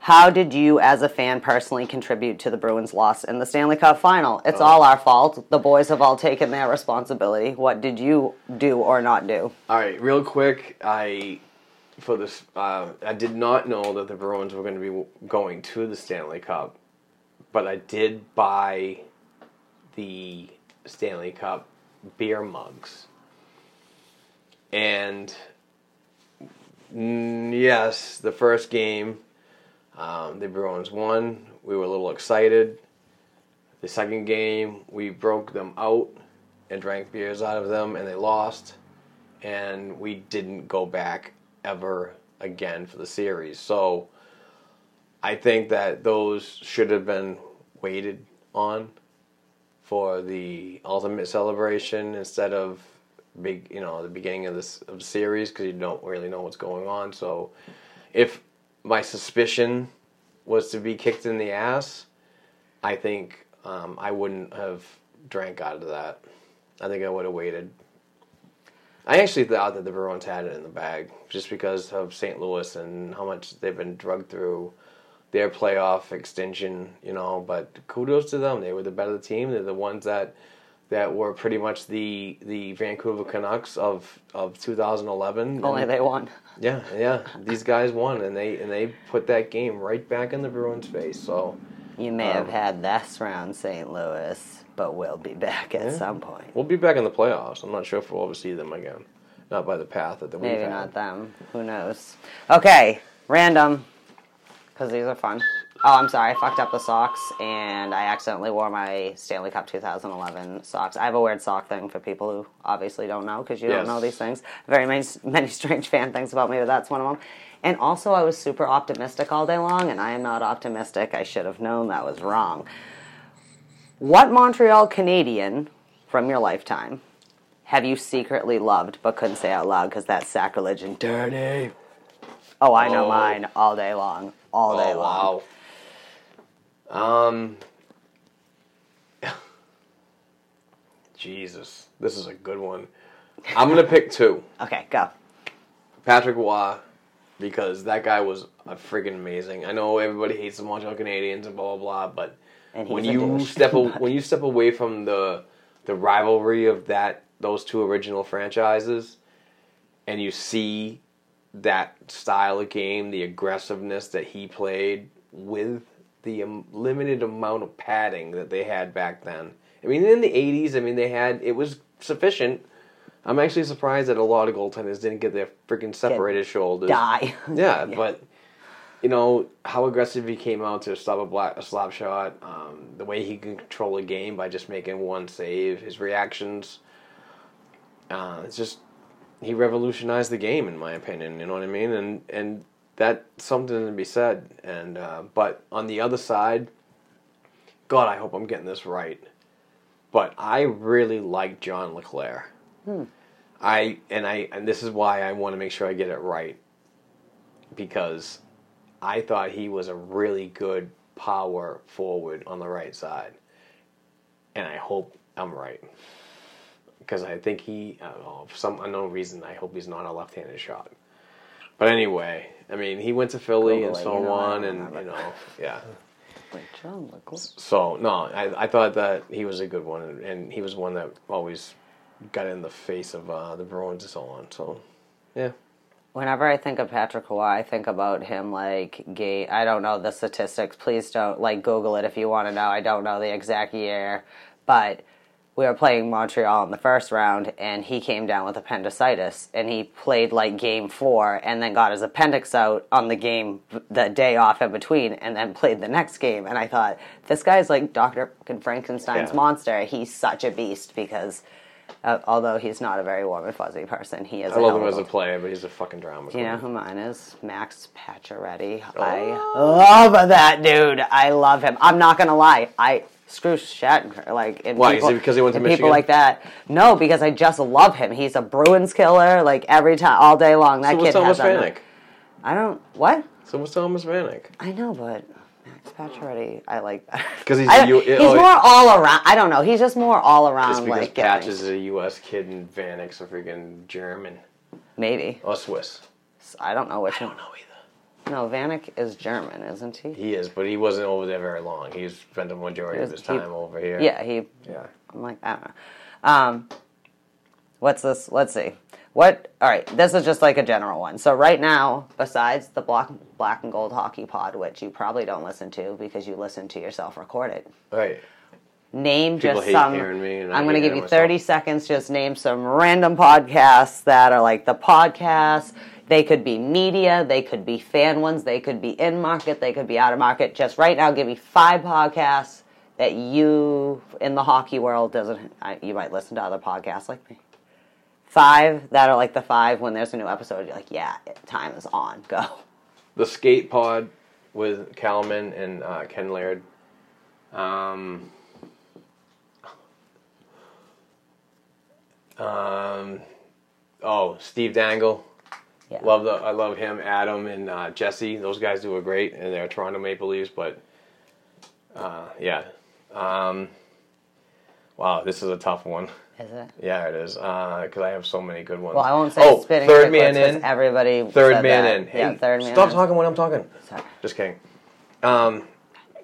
How did you, as a fan, personally contribute to the Bruins' loss in the Stanley Cup final? It's all our fault. The boys have all taken their responsibility. What did you do or not do? All right, real quick, I for this, uh, I did not know that the Bruins were going to be going to the Stanley Cup, but I did buy the Stanley Cup beer mugs, and mm, yes, the first game, Um, the Bruins won. We were a little excited. The second game, we broke them out and drank beers out of them, and they lost. And we didn't go back ever again for the series. So I think that those should have been waited on for the ultimate celebration instead of big, you know, the beginning of this of the series because you don't really know what's going on. So if my suspicion was to be kicked in the ass, I think um, I wouldn't have drank out of that. I think I would have waited. I actually thought that the Bruins had it in the bag just because of St. Louis and how much they've been drugged through their playoff extension, you know. But kudos to them; they were the better team. They're the ones that that were pretty much the the Vancouver Canucks of of 2011. Only And- they won. yeah, yeah. These guys won, and they and they put that game right back in the Bruins' face. So You may Um, have had this round St. Louis, but we'll be back at some point. we'll be back in the playoffs. I'm not sure if we'll ever see them again. Not by the path that Maybe not them. Who knows? Okay, random, because these are fun. Oh, I'm sorry. I fucked up the socks, and I accidentally wore my Stanley Cup 2011 socks. I have a weird sock thing for people who obviously don't know, because you Yes. don't know these things. Very many, many strange fan things about me, but that's one of them. And also, I was super optimistic all day long, and I am not optimistic. I should have known that was wrong. What Montreal Canadian from your lifetime have you secretly loved but couldn't say out loud because that's sacrilege and dirty? Oh, I know Oh. mine all day long. All day Oh long. wow. Um. Jesus, this is a good one. I'm gonna pick two. Okay, go. Patrick Roy, because that guy was a freaking amazing. I know everybody hates the Montreal Canadiens and blah blah blah, but when you step a, when you step away from the the rivalry of that those two original franchises, and you see that style of game, the aggressiveness that he played with the um, limited amount of padding that they had back then. I mean, in the '80s, I mean, they had it was sufficient. I'm actually surprised that a lot of goaltenders didn't get their freaking separated shoulders. Die. Yeah, but you know how aggressive he came out to stop a, black, a slap shot. Um, the way he can control a game by just making one save. His reactions. Uh, it's just he revolutionized the game, in my opinion. You know what I mean? And and that's something to be said. And uh, but on the other side, God, I hope I'm getting this right. But I really like John LeClair. I and I and this is why I want to make sure I get it right because I thought he was a really good power forward on the right side, and I hope I'm right because I think he, I know, for some unknown reason, I hope he's not a left-handed shot. But anyway, I mean, he went to Philly Google and so you know, on, and you know, yeah. Wait, John LeClair. So no, I, I thought that he was a good one, and, and he was one that always got in the face of uh, the Bruins and so on. So, yeah. Whenever I think of Patrick Roy, I think about him like gay. I don't know the statistics. Please don't like Google it if you want to know. I don't know the exact year, but we were playing Montreal in the first round, and he came down with appendicitis, and he played like game four, and then got his appendix out on the game the day off in between, and then played the next game. And I thought this guy's like Doctor Frankenstein's Yeah. monster. He's such a beast because. Uh, although he's not a very warm and fuzzy person, he is. I love him as a player, but he's a fucking drama. you know who mine is? Max Pacioretty. I love that dude. I love him. I'm not gonna lie. I screw Shattenkirk. Like in Why, is people, it because he went to Michigan? People like that. No, because I just love him. He's a Bruins killer. Like every time, all day long. That So kid what's has. Vanek? I don't. What? So what's Thomas Vanek? I know, but Max Pacioretty, I like that because he's U- he's oh, more all around. I don't know. He's just more all around. Just because like Patch is a U.S. kid and Vanek's a freaking German maybe. or Swiss. I don't know which I one. don't know either. No, Vanek is German, isn't he? He is, but he wasn't over there very long. He spent the majority He of was- his he- time over here. Yeah, he Yeah. I'm like, I don't know. Um, what's this? Let's see. What? All right, this is just like a general one. So right now, besides the black black and gold hockey pod, which you probably don't listen to because you listen to yourself record it. Right. Name People just hate some. hearing me, and I I'm going to give you hearing 30 seconds. Just name some random podcasts that are like the podcasts They could be media, they could be fan ones, they could be in market, they could be out of market. Just right now, give me five podcasts that you in the hockey world doesn't. You might listen to other podcasts like me. Five that are like the five when there's a new episode. You're like, yeah, time is on. Go. the Skate Pod with Calman and uh, Ken Laird. Um, um, oh, Steve Dangle. Yeah. Love the I love him, Adam and uh, Jesse. Those guys do a great, and they're Toronto Maple Leafs. But uh, yeah, um, wow, this is a tough one. Is it? Yeah, it is because I have so many good ones. Well, I won't say oh, third man in. Everybody. Third man that. in. Yeah, third man. Stop in. talking when I'm talking. Sorry. Just kidding. Um,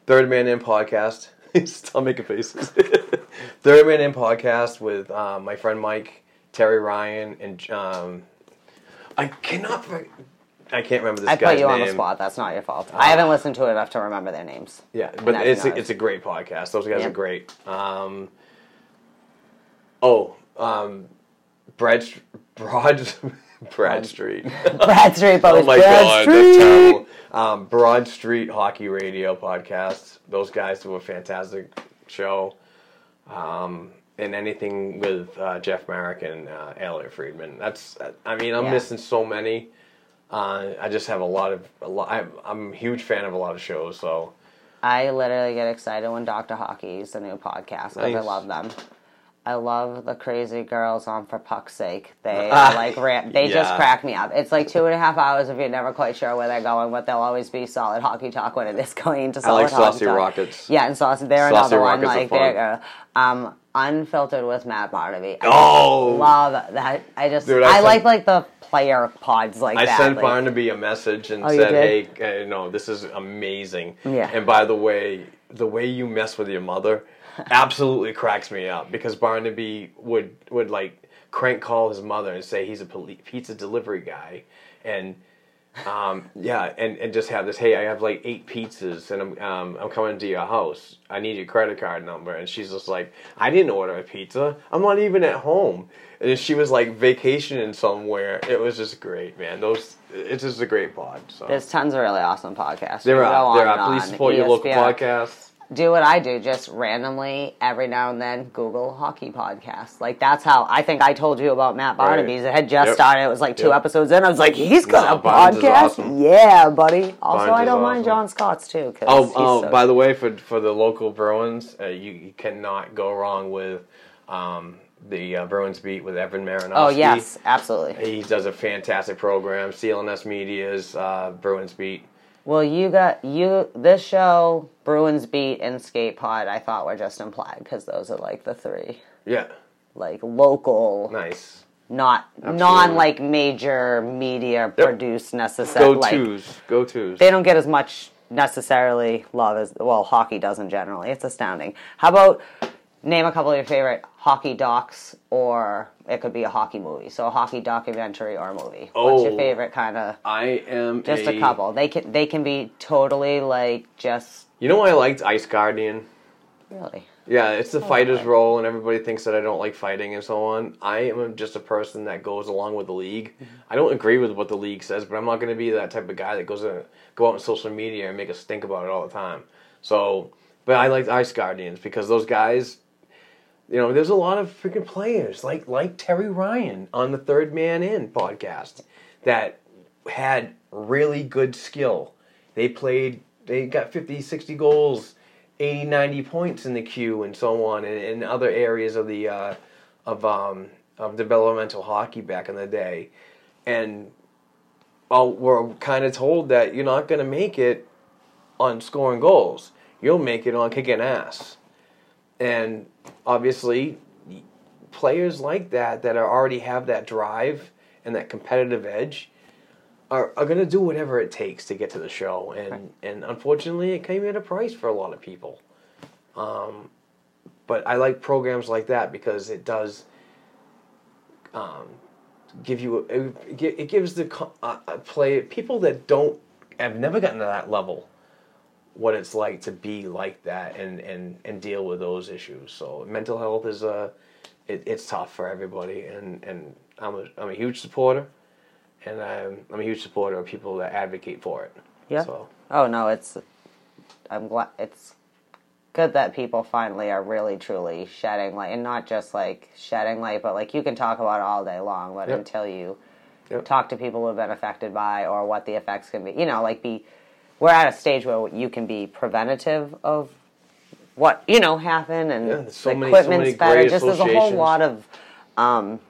Third Man In podcast. Stop making faces. Third Man In podcast with uh, my friend Mike, Terry Ryan, and um, I cannot. I can't remember this I guy's put you on the spot. That's not your fault. I haven't listened to it enough to remember their names. Yeah, And but that's it's not- a, it's a great podcast. Those guys Yeah. are great. Um, oh, um, Brad, Broad, Brad Street. Brad Street, but oh my Brad god, Street. that's terrible. Um, Broad Street Hockey Radio podcast. Those guys do a fantastic show. Um, and anything with uh, Jeff Marek and uh, Elliotte Friedman. That's. I mean, I'm Yeah. missing so many. Uh, I just have a lot of. A lot, I'm, I'm a huge fan of a lot of shows. So I literally get excited when Dr. Hockey's the new podcast because I love them. I love the crazy girls on For Puck's Sake. They are like ram- they just crack me up. It's like two and a half hours if you're never quite sure where they're going, but they'll always be solid hockey talk when it is going I solid like hockey Saucy talk. Rockets. Yeah, and saucy. They're Saucy another one Rockets are like fun. they're uh, um unfiltered with Matt Barnaby. I Oh! love that. I just Dude, I, I like like the player pods like I that. sent like- Barnaby a message and Oh, said, "Hey, uh, no, this is amazing." Yeah. And by the way, the way you mess with your mother absolutely cracks me up because Barnaby would would like crank call his mother and say he's a poli- pizza delivery guy, and um, yeah, and, and just have this. Hey, I have like eight pizzas, and I'm um, I'm coming to your house. I need your credit card number. And she's just like, I didn't order a pizza. I'm not even at home. And she was like vacationing somewhere. It was just great, man. Those it's just a great pod. So There's tons of really awesome podcasts. there You can go are there are. Please support your local ESPN. podcasts. Do what I do, just randomly every now and then Google hockey podcast. Like that's how I think I told you about Matt Barnaby's. It had just Yep. started. It was like two Yep. episodes in. I was like, he's got a Barnes podcast. awesome. Yeah, buddy. Also, Barnes I don't mind awesome. John Scott's too. Oh, oh so- by the way, for for the local Bruins, uh, you, you cannot go wrong with um, the uh, Bruins beat with Evan Marinofsky. oh yes, absolutely. He does a fantastic program. CLNS Media's uh, Bruins beat. Well, you got you this show, Bruins beat and Skate Pod. I thought were just implied because those are like the three Yeah, like local, nice. not non like major media produced Go necessarily. Like, twos, go twos. they don't get as much necessarily love as well hockey doesn't generally it's astounding how about name a couple of your favorite hockey docs or it could be a hockey movie so a hockey documentary or a movie what's your Oh. favorite kind of I am just a couple they can they can be totally like just You know why I liked Ice Guardian? really Yeah, it's Oh, the fighter's role, and everybody thinks that I don't like fighting and so on. I am just a person that goes along with the league. Mm-hmm. I don't agree with what the league says, but I'm not going to be that type of guy that goes to go out on social media and make a stink about it all the time. So, but I like Ice Guardians because those guys, you know, there's a lot of freaking players like like Terry Ryan on the Third Man In podcast that had really good skill. They played, they got 50, 60 goals, 80, 90 points in the Q and so on, and in other areas of the uh, of um, of developmental hockey back in the day, and well, we're kind of told that you're not going to make it on scoring goals. You'll make it on kicking ass, and obviously, players like that that are already have that drive and that competitive edge are, are going to do whatever it takes to get to the show. And and unfortunately it came at a price for a lot of people. Um, but i like programs like that because it does um, give you it, it gives the uh, uh, play people that don't have never gotten to that level what it's like to be like that and and and deal with those issues so mental health is a it, it's tough for everybody and and i'm a, I'm a huge supporter and I'm, I'm a huge supporter of people that advocate for it. Yeah. So Oh no, it's. I'm glad it's good that people finally are really truly shedding light, and not just like shedding light, but like you can talk about it all day long, but Yep. until you Yep. talk to people who have been affected by or what the effects can be, you know, like be. We're at a stage where you can be preventative of what you know happen and Yeah, so the many- so equipment's many better. Just there's a whole lot of um,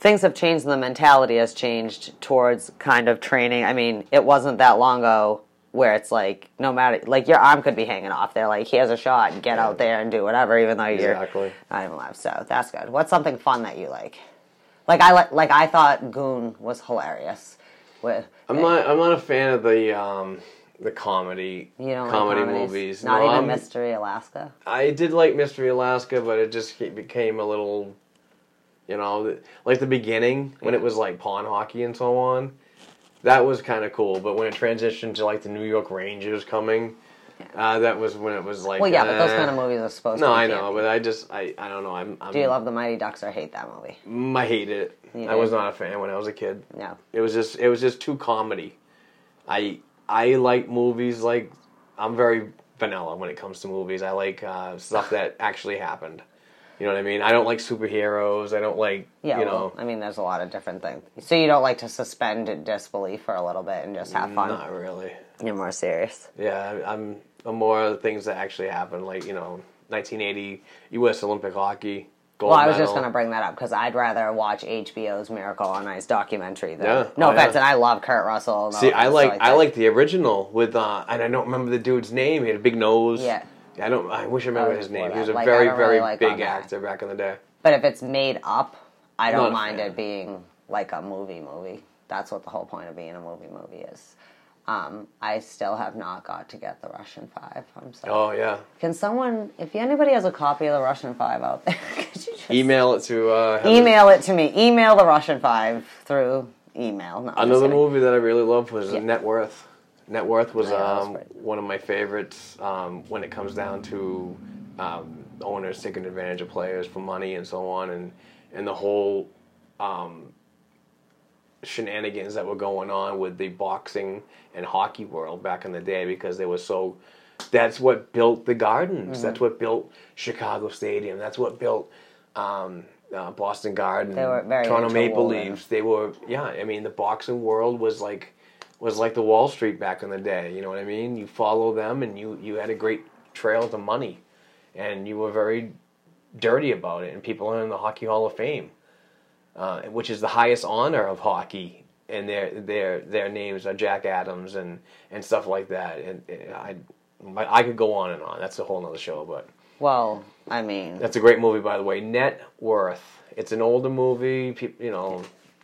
things have changed and the mentality has changed towards kind of training. I mean, it wasn't that long ago where it's like no matter like your arm could be hanging off there, like here's a shot and get out there and do whatever, even though you're Exactly. not even alive. So that's good. What's something fun that you like? Like I like like I thought Goon was hilarious. With I'm not I'm not a fan of the um, the comedy you know comedy like comedies? movies. Not No, even I'm- Mystery Alaska. I did like Mystery Alaska, but it just became a little, you know, like the beginning when it was like pawn hockey and so on. That was kind of cool, but when it transitioned to like the New York Rangers coming, uh, that was when it was like. Well, yeah, but those eh. kind of movies are supposed No, to. be No, I know, campy. but I just I, I don't know. I'm, I'm Do you love the Mighty Ducks or hate that movie? Mm, I hate it. I was not a fan when I was a kid. No. It was just it was just too comedy. I I like movies like I'm very vanilla when it comes to movies. I like uh, stuff that actually happened. You know what I mean? I don't like superheroes. I don't like Yeah, you well, know. I mean, there's a lot of different things. So you don't like to suspend disbelief for a little bit and just have fun. Not really. You're more serious. Yeah, I'm I'm more of the things that actually happened, like you know, 1980 U.S. Olympic hockey. Gold Well, I was just going to bring that up because I'd rather watch HBO's Miracle on Ice documentary than. Yeah. No Oh, offense, yeah. and I love Kurt Russell. See, I stuff like I like the original with uh, and I don't remember the dude's name. He had a big nose. Yeah. I don't. I wish I remember Oh, his name. He was a Like, very don't very really like big actor back in the day. But if it's made up, I don't mind it being like a movie movie. That's what the whole point of being a movie movie is. Um, I still have not got to get the Russian Five. I'm sorry. Oh yeah. Can someone, if anybody has a copy of the Russian Five out there, could you just Email it to uh, email it to me? Email the Russian Five through email. No, Another movie that I really loved was Yeah. Net Worth. Net Worth was that was um, one of my favorites um, when it comes down to um, owners taking advantage of players for money and so on, and and the whole um, shenanigans that were going on with the boxing and hockey world back in the day because they were so. That's what built the Gardens. Mm-hmm. That's what built Chicago Stadium. That's what built um, uh, Boston Garden. They were very Toronto Maple. Leafs. They were yeah. I mean, the boxing world was like was like the Wall Street back in the day. You know what I mean? You follow them, and you you had a great trail to money, and you were very dirty about it. And people are in the Hockey Hall of Fame, uh, which is the highest honor of hockey. And their their their names are Jack Adams and and stuff like that. And, and I I could go on and on. That's a whole nother show, but. Well, I mean, That's a great movie, by the way. Net Worth. It's an older movie. People, you know,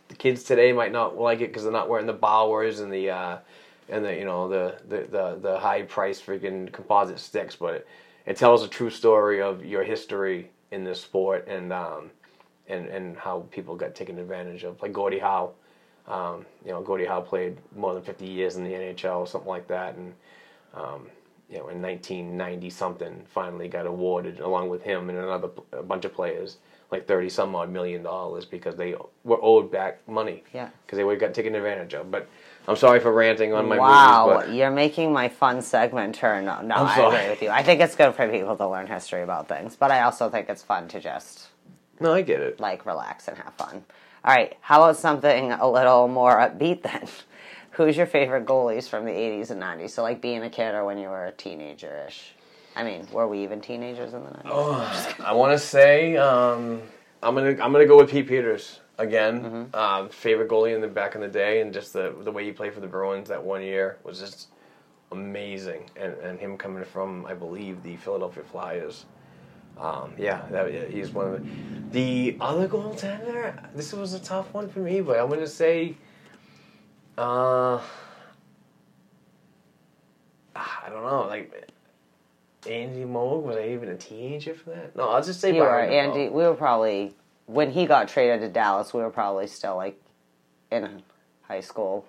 the kids today might not like it because they're not wearing the Bowers and the uh, and the you know the the the, the high price freaking composite sticks. But it, it tells a true story of your history in this sport and um, and and how people got taken advantage of. Like Gordie Howe. Um, you know, Gordie Howe played more than 50 years in the NHL or something like that, and um, you know, in 1990 something, finally got awarded along with him and another a bunch of players like 30 some odd million dollars because they were owed back money. Yeah. Because they were got taken advantage of. But I'm sorry for ranting on my wow, movies, you're making my fun segment turn. No, no I'm I sorry. agree with you. I think it's good for people to learn history about things, but I also think it's fun to just no, I get it. like relax and have fun. All right, how about something a little more upbeat then? Who's your favorite goalies from the 80s and 90s? So, like being a kid or when you were a teenager ish. I mean, were we even teenagers in the 90s? I want to say um, I'm gonna I'm gonna go with Pete Peeters again. Mm-hmm. Um, favorite goalie in the back in the day, and just the the way he played for the Bruins that one year was just amazing. And and him coming from I believe the Philadelphia Flyers. Um, yeah, that, he's one of the. The other goaltender, this was a tough one for me, but I'm gonna say. Uh, I don't know, like Andy Moog. Was I even a teenager for that? No, I'll just say You were, Byron. Andy, we were probably, when he got traded to Dallas, we were probably still like in high school,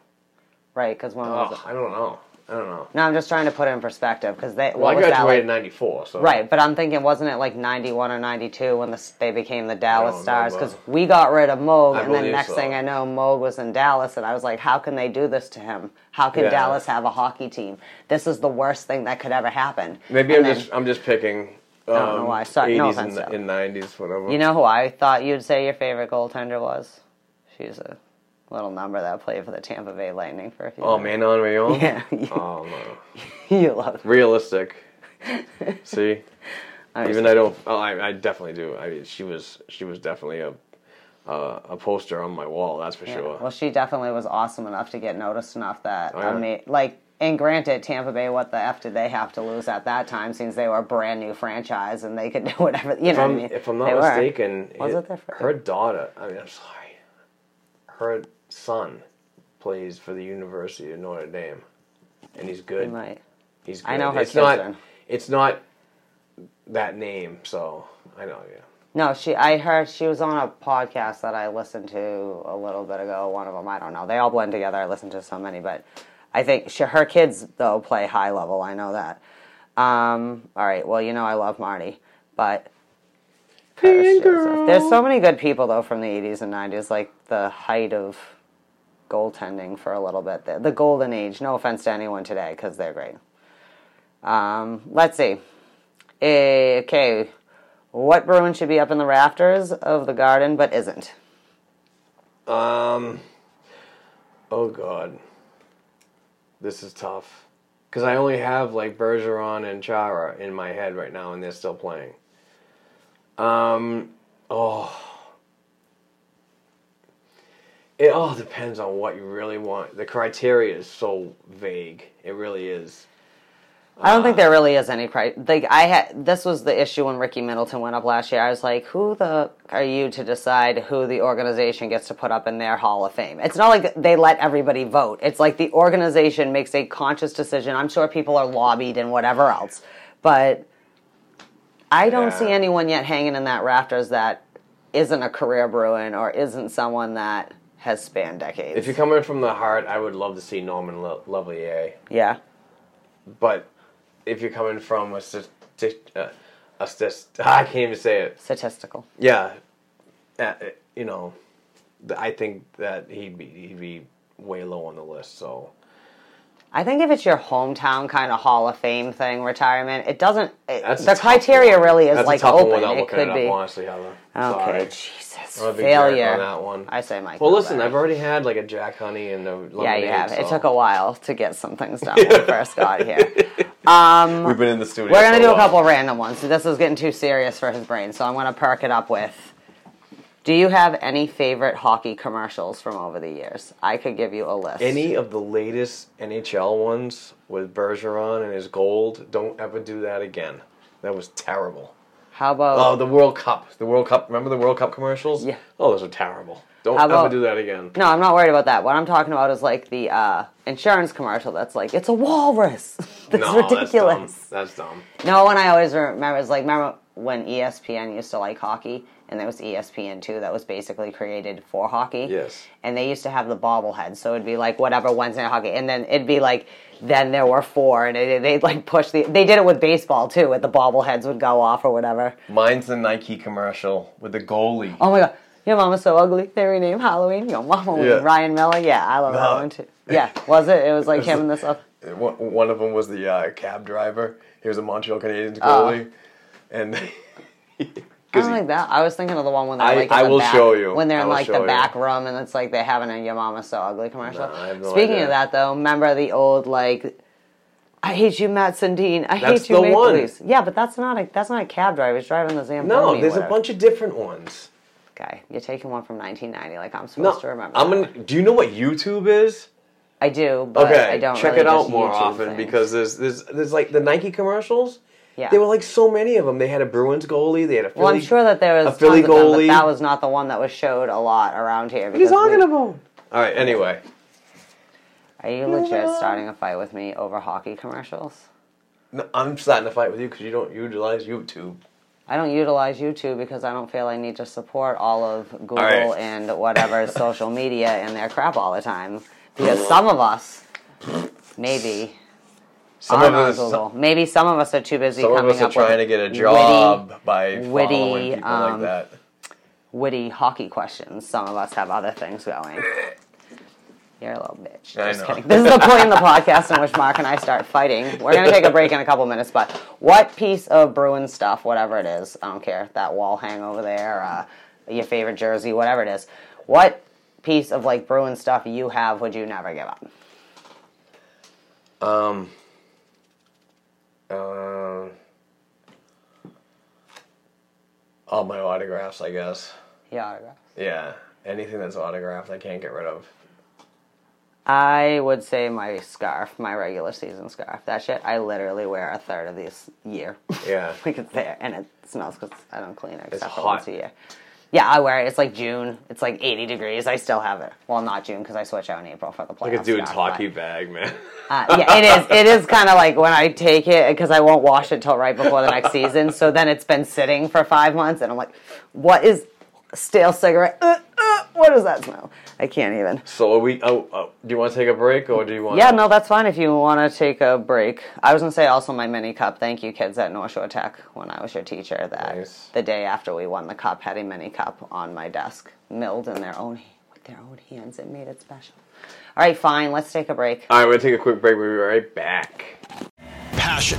right? Because when was Oh, it? I don't know. I don't know. No, I'm just trying to put it in perspective because they. Well, I graduated in '94, so Right, but I'm thinking, wasn't it like 91 or 92 when the, they became the Dallas Stars? Because we got rid of Moog, I and then next so. thing I know, Moog was in Dallas, and I was like, how can they do this to him? How can Yeah. Dallas have a hockey team? This is the worst thing that could ever happen. Maybe And I'm then- just I'm just picking. Um, don't know why. Sorry, no 80s offense, and, though. and 90s, whatever. You know who I thought you'd say your favorite goaltender was? She's a little number that played for the Tampa Bay Lightning for a few Oh, years. Manon Rhéaume. Yeah. Oh no. you love Realistic. See. I Even I don't. Oh, I, I definitely do. I mean, she was she was definitely a uh, a poster on my wall. That's for sure. Well, she definitely was awesome enough to get noticed enough that Oh, I mean, like, and granted, Tampa Bay, what the f did they have to lose at that time? Since they were a brand new franchise and they could do whatever you if, know. what I I'm, mean? if I'm not They mistaken, Was it- her daughter? I mean, I'm sorry. Her son plays for the University of Notre Dame, and he's They good. might. He's good. I know her it's not. are- It's not that name, so I know. Yeah. No, she. I heard she was on a podcast that I listened to a little bit ago. One of them, I don't know. They all blend together. I listen to so many, but I think she, her kids though play high level. I know that. Um, all right. Well, you know I love Marty, but Paris There's so many good people though from the 80s and 90s, like the height of goaltending for a little bit. The, the golden age. No offense to anyone today, because they're great. Um, let's see. Eh, okay, what Bruin should be up in the rafters of the Garden but isn't? Um. Oh God. This is tough because I only have like Bergeron and Chara in my head right now, and they're still playing. Um. Oh. It all depends on what you really want. The criteria is so vague. It really is. I don't think uh, there really is any price. Like I had, this was the issue when Ricky Middleton went up last year. I was like, "Who the are you to decide who the organization gets to put up in their Hall of Fame?" It's not like they let everybody vote. It's like the organization makes a conscious decision. I'm sure people are lobbied and whatever else, but I don't Yeah. see anyone yet hanging in that rafters that isn't a career Bruin or isn't someone that has spanned decades. If you're coming from the heart, I would love to see Norman Lo- Léveillé. yeah, But if you're coming from a sti- uh, a sti- I can't even say it. statistical. Yeah, uh, you know, I think that he'd be he'd be way low on the list. So I think if it's your hometown kind of Hall of Fame thing, retirement, it doesn't. It, the criteria one. really is that's like a open. it could it be. up. Honestly, Heather. Okay, Sorry. Jesus, I'm a big jerk failure on that one. I say Mike. Well, listen, I've already had like a Jack Honey and a Yeah, you have. It took a while to get some things done when we first got here. Um, We've been in the studio. We're gonna for do a while. couple random ones. This is getting too serious for his brain, so I'm gonna perk it up with. Do you have any favorite hockey commercials from over the years? I could give you a list. Any of the latest NHL ones with Bergeron and his gold, don't ever do that again. That was terrible. How about Oh, the World Cup. The World Cup. Remember the World Cup commercials? Yeah. Oh, those are terrible. Don't How ever do that again. No, I'm not worried about that. What I'm talking about is like the uh, insurance commercial that's like, it's a walrus. that's no, ridiculous. That's dumb. That's dumb. No one I always remember is like, remember when ESPN used to like hockey? And there was E ESPN2 that was basically created for hockey. Yes. And they used to have the bobblehead. So it'd be like whatever Wednesday night hockey. And then it'd be like, then there were four. And they, they'd like push the. They did it with baseball too, with the bobbleheads would go off or whatever. Mine's the Nike commercial with the goalie. Oh my god. Your mama's so ugly. They renamed Halloween. Your mama was Yeah. Ryan Miller. Yeah, I love that one too. Yeah, was it? It was like him and this stuff. One of them was the uh, cab driver. He was a Montreal Canadiens Oh. goalie, and I don't like that. I was thinking of the one when they're I- like in I the will back, show you. when they're in like the you. back room and it's like they have having a "Your Mama's So Ugly" commercial. No, no Speaking idea. of that, though, remember the old like, "I hate you, Matt Sundin. I That's hate you, the Maple one. Leafs." Yeah, but that's not a that's not a cab driver. He's driving the Zamboni. no, there's a bunch of different ones. Guy, you're taking one from 1990, like I'm supposed No, to remember. I'm gonna. Do you know what YouTube is? I do, but Okay, I don't. check really it out more YouTube often things. because there's there's there's like the Nike commercials. Yeah. There were like so many of them. They had a Bruins goalie. They had a Philly. well, I'm sure that there was a Philly tons of them, but goalie. that was not the one that was showed a lot around here. What are you talking we- about? All right. Anyway, Are you legit starting a fight with me over hockey commercials? no, I'm starting a fight with you because you don't utilize YouTube. I don't utilize YouTube because I don't feel I need to support all of Google right. and whatever social media and their crap all the time. Because some of us, maybe, Some of us, Google. Maybe some of us are too busy some of coming us are up trying to get a witty- job by witty, following people like um, that. witty hockey questions. Some of us have other things going. You're a little bitch. I Just know. kidding. This is the point in the podcast in which Mark and I start fighting. We're going to take a break in a couple minutes, but what piece of Bruin stuff, whatever it is, I don't care, that wall hang over there, uh, your favorite jersey, whatever it is, what piece of like Bruin stuff you have would you never give up? Um. Uh, all my autographs, I guess. Yeah, autograph. Yeah, anything that's autographed, I can't get rid of. I would say my scarf, my regular season scarf. That shit, I literally wear a third of this year. Yeah. like it's there, and it smells because I don't clean it except for hot. once a year. Yeah, I wear it. It's like June. It's like 80 degrees. I still have it. Well, not June because I switch out in April for the playoffs. Like a dude's stuff, but- bag, man. Uh, yeah, it is. It is kind of like when I take it because I won't wash it till right before the next season. So then it's been sitting for five months, and I'm like, "What is stale cigarette? Uh, uh, what does that smell? I can't even." So are we? Oh, oh, do you want to take a break or do you want? Yeah, no, that's fine if you want to take a break. I was gonna say also my mini cup. Thank you, kids at North Shore Tech, when I was your teacher. That Nice. the day after we won the cup, had a mini cup on my desk, milled in their own with their own hands. It made it special. All right, fine. Let's take a break. All right, we're gonna take a quick break. We'll be right back. Passion,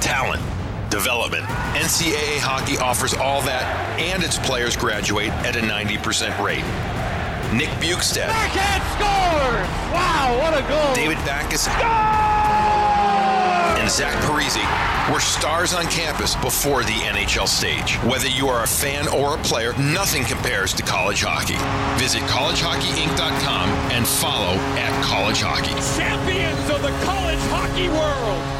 talent, development. NCAA hockey offers all that, and its players graduate at a 90% rate. Nick Bjugstad. Backhand scores! Wow, what a goal! David Backes and Zach Parise were stars on campus before the NHL stage. Whether you are a fan or a player, nothing compares to college hockey. Visit collegehockeyinc.com and follow at college hockey. Champions of the college hockey world!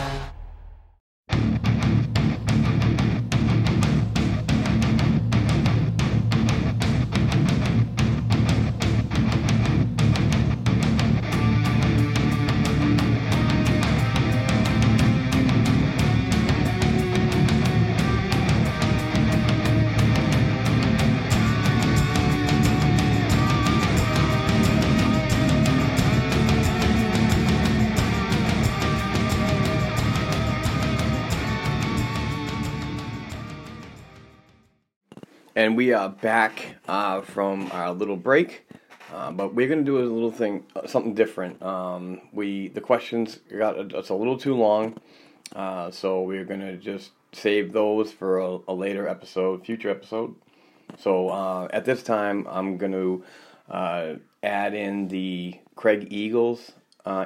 And we are back uh, from our little break, uh, but we're gonna do a little thing, uh, something different. Um, we the questions got it's a little too long, uh, so we're gonna just save those for a, a later episode, future episode. So uh, at this time, I'm gonna uh, add in the Craig Eagles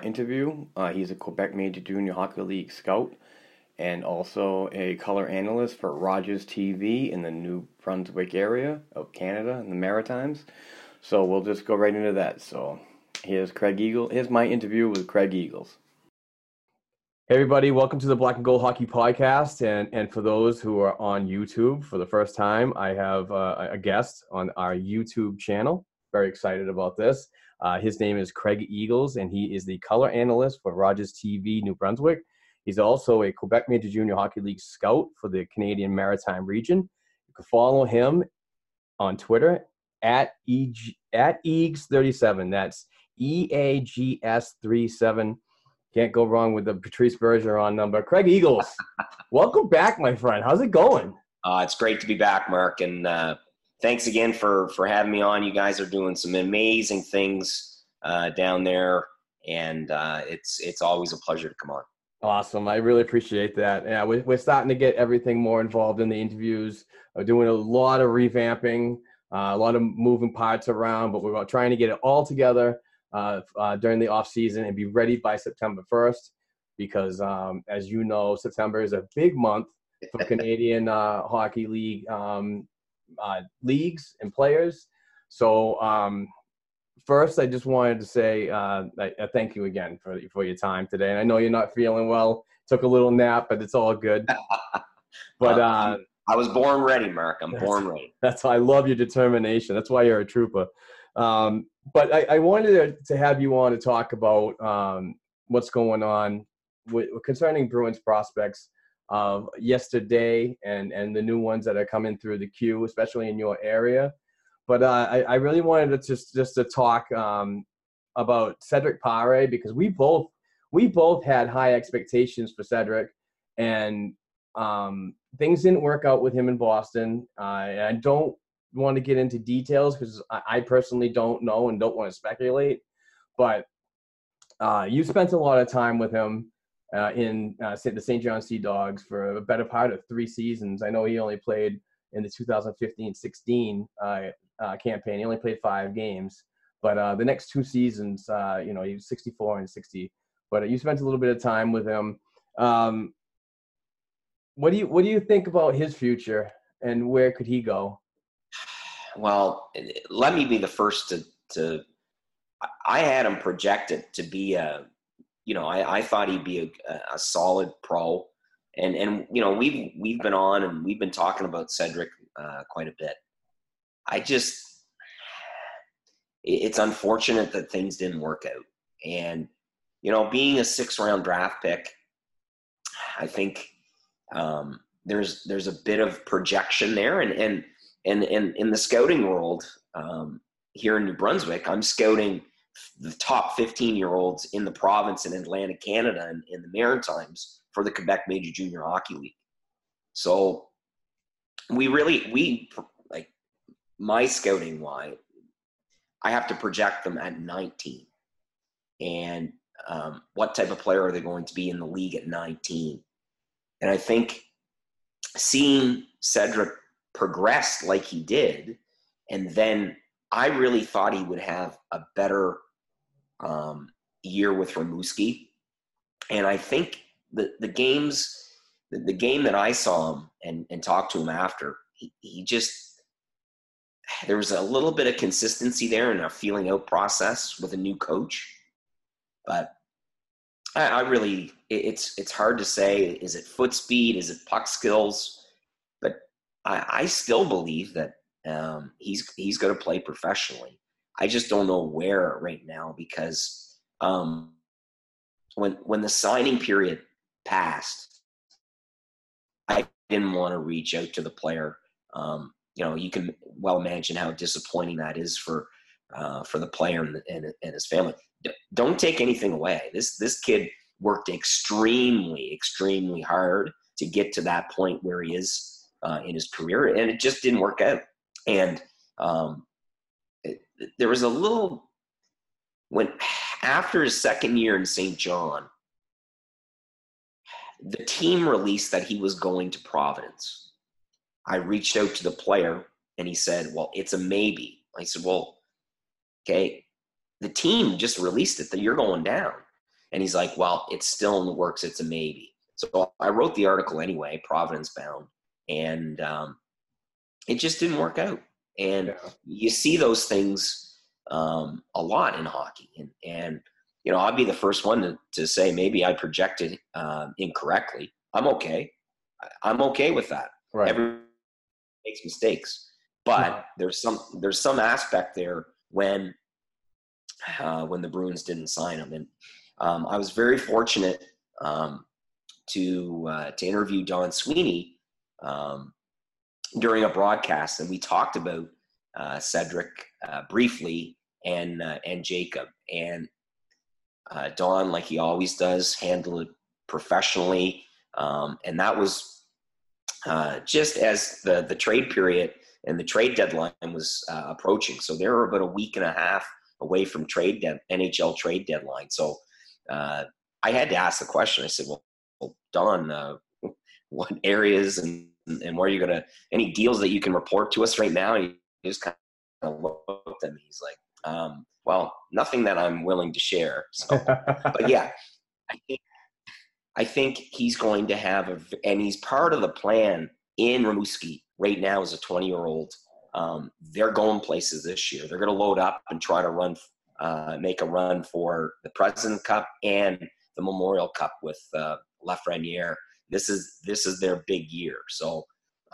interview. He's a Quebec Major Junior Hockey League scout and also a color analyst for Rogers TV in the New Brunswick area of Canada in the Maritimes. So we'll just go right into that. So here's Craig Eagle. Here's my interview with Craig Eagles. Hey everybody, welcome to the Black and Gold Hockey Podcast. And and for those who are on YouTube for the first time, I have uh, a guest on our YouTube channel. Very excited about this. Uh, his name is Craig Eagles, and he is the color analyst for Rogers TV New Brunswick. He's also a Quebec Major Junior Hockey League scout for the Canadian Maritime region. You can follow him on Twitter at EG, at Eags37. That's E A G S 37. Can't go wrong with the Patrice Bergeron number. Craig Eagles, welcome back, my friend. How's it going? Uh, it's great to be back, Mark, and uh, thanks again for for having me on. You guys are doing some amazing things uh, down there, and uh, it's it's always a pleasure to come on. Awesome. I really appreciate that. Yeah, we, we're starting to get everything more involved in the interviews. We're doing a lot of revamping, uh, a lot of moving parts around, but we're trying to get it all together uh, uh, during the off season and be ready by September 1st. Because, um, as you know, September is a big month for Canadian uh, Hockey League um, uh, leagues and players. So, um, first, I just wanted to say uh, I, I thank you again for for your time today. And I know you're not feeling well. Took a little nap, but it's all good. But uh, I was born ready, Mark. I'm born ready. that's why I love your determination. That's why you're a trooper. Um, but I, I wanted to, to have you on to talk about um, what's going on with, concerning Bruins prospects of yesterday and and the new ones that are coming through the Q, especially in your area. But uh, I, I really wanted to just just to talk um, about Cedric Pare because we both we both had high expectations for Cedric, and um, things didn't work out with him in Boston. Uh, and I don't want to get into details because I, I personally don't know and don't want to speculate. But uh, you spent a lot of time with him uh, in uh, the St. John Sea Dogs for a better part of three seasons. I know he only played in the 2015-16 uh, campaign. He only played five games, but uh, the next two seasons, uh, you know, he was 64 and 60. But you spent a little bit of time with him. Um, what do you What do you think about his future and where could he go? Well, let me be the first to to. I had him projected to be a, you know, I, I thought he'd be a, a solid pro, and and you know we've we've been on and we've been talking about Cedric uh, quite a bit. I just, it's unfortunate that things didn't work out, and you know, being a six round draft pick, I think um, there's there's a bit of projection there, and and and, and in the scouting world um, here in New Brunswick, I'm scouting the top 15 year olds in the province in Atlantic Canada and in the Maritimes for the Quebec Major Junior Hockey League. So we really we my scouting why I have to project them at 19, and um, what type of player are they going to be in the league at 19? And I think seeing Cedric progress like he did, and then I really thought he would have a better um, year with Rimouski. And I think the, the games, the, the, game that I saw him and, and talked to him after, he, he just, there was a little bit of consistency there in a feeling out process with a new coach. But I, I really, it, it's it's hard to say. Is it foot speed? Is it puck skills? But I, I still believe that um, he's he's going to play professionally. I just don't know where right now because um, when when the signing period passed, I didn't want to reach out to the player. Um, you know, you can well imagine how disappointing that is for uh, for the player and, and, and his family don't take anything away. This this kid worked extremely, extremely hard to get to that point where he is uh, in his career, and it just didn't work out. And um, it, there was a little when after his second year in St. John, the team released that he was going to Providence. I reached out to the player, and he said, "Well, it's a maybe." I said, "Well, okay, the team just released it that you're going down. And he's like, well, it's still in the works. It's a maybe. So I wrote the article anyway, Providence bound, and um, it just didn't work out. And yeah. you see those things um, a lot in hockey. And, and, you know, I'd be the first one to, to say maybe I projected uh, incorrectly. I'm okay. I'm okay with that. Right. Everyone makes mistakes, but yeah. there's some there's some aspect there when uh, when the Bruins didn't sign him. And um, I was very fortunate um, to uh, to interview Don Sweeney um, during a broadcast, and we talked about uh, Cedric uh, briefly and uh, and Jacob and uh, Don, like he always does, handled it professionally, um, and that was just as the the trade period and the trade deadline was approaching. So there were about a week and a half away from trade de- NHL trade deadline. So uh, I had to ask the question. I said, "Well, Don, uh, what areas and and where are you to any deals that you can report to us right now?" And he just kind of looked at me. He's like, um, "Well, nothing that I'm willing to share." So, but yeah, I think, I think he's going to have a, and he's part of the plan in Rimouski right now as a 20 year old um, they're going places this year. They're going to load up and try to run, uh, make a run for the President Cup and the Memorial Cup with uh, Lafreniere. This is this is their big year. So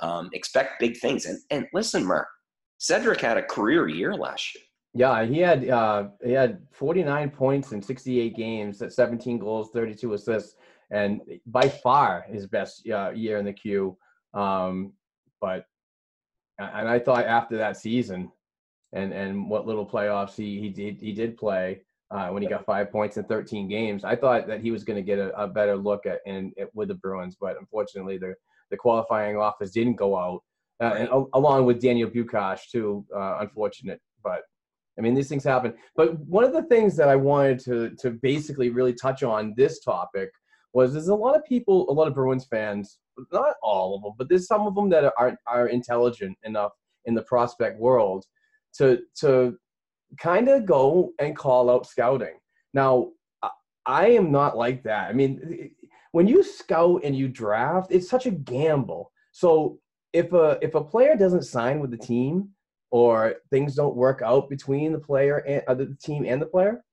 um, expect big things. And and listen, Mark, Cedric had a career year last year. Yeah, he had uh, he had 49 points in 68 games, 17 goals, 32 assists, and by far his best uh, year in the queue. Um, but and I thought after that season, and and what little playoffs he he did he did play, uh, when he got five points in 13 games. I thought that he was going to get a, a, better look at in with the Bruins, but unfortunately, the the qualifying offers didn't go out, uh, and along with Daniel Bukac too. Uh, unfortunate, but I mean these things happen. But one of the things that I wanted to to basically really touch on this topic was there's a lot of people, a lot of Bruins fans, not all of them, but there's some of them that are are intelligent enough in the prospect world to to kind of go and call out scouting. Now, I am not like that. I mean, when you scout and you draft, it's such a gamble. So if a if a player doesn't sign with the team or things don't work out between the player and uh, the team and the player,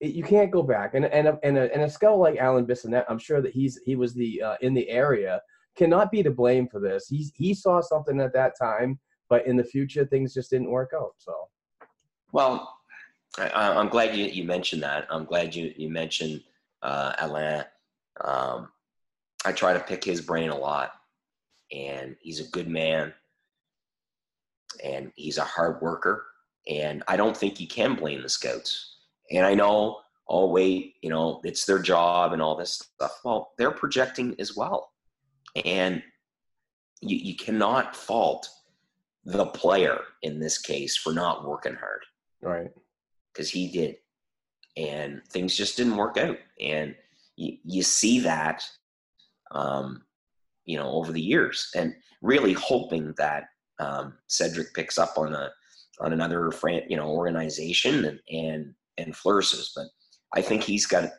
you can't go back. And and a, and a, and a scout like Alain Bissonnette, I'm sure that he's he was the uh, in the area cannot be to blame for this. He he saw something at that time, but in the future things just didn't work out. So. Well, I, am glad you, you mentioned that. I'm glad you, you mentioned uh, Alain. Um, I try to pick his brain a lot, and he's a good man, and he's a hard worker, and I don't think you can blame the scouts. And I know, oh wait, you know, it's their job and all this stuff. Well, they're projecting as well, and you, you cannot fault the player in this case for not working hard. Right. Because he did. And things just didn't work out. And you, you see that, um, you know, over the years and really hoping that um, Cedric picks up on a, on another, you know, organization and, and, and flourishes. But I think he's got,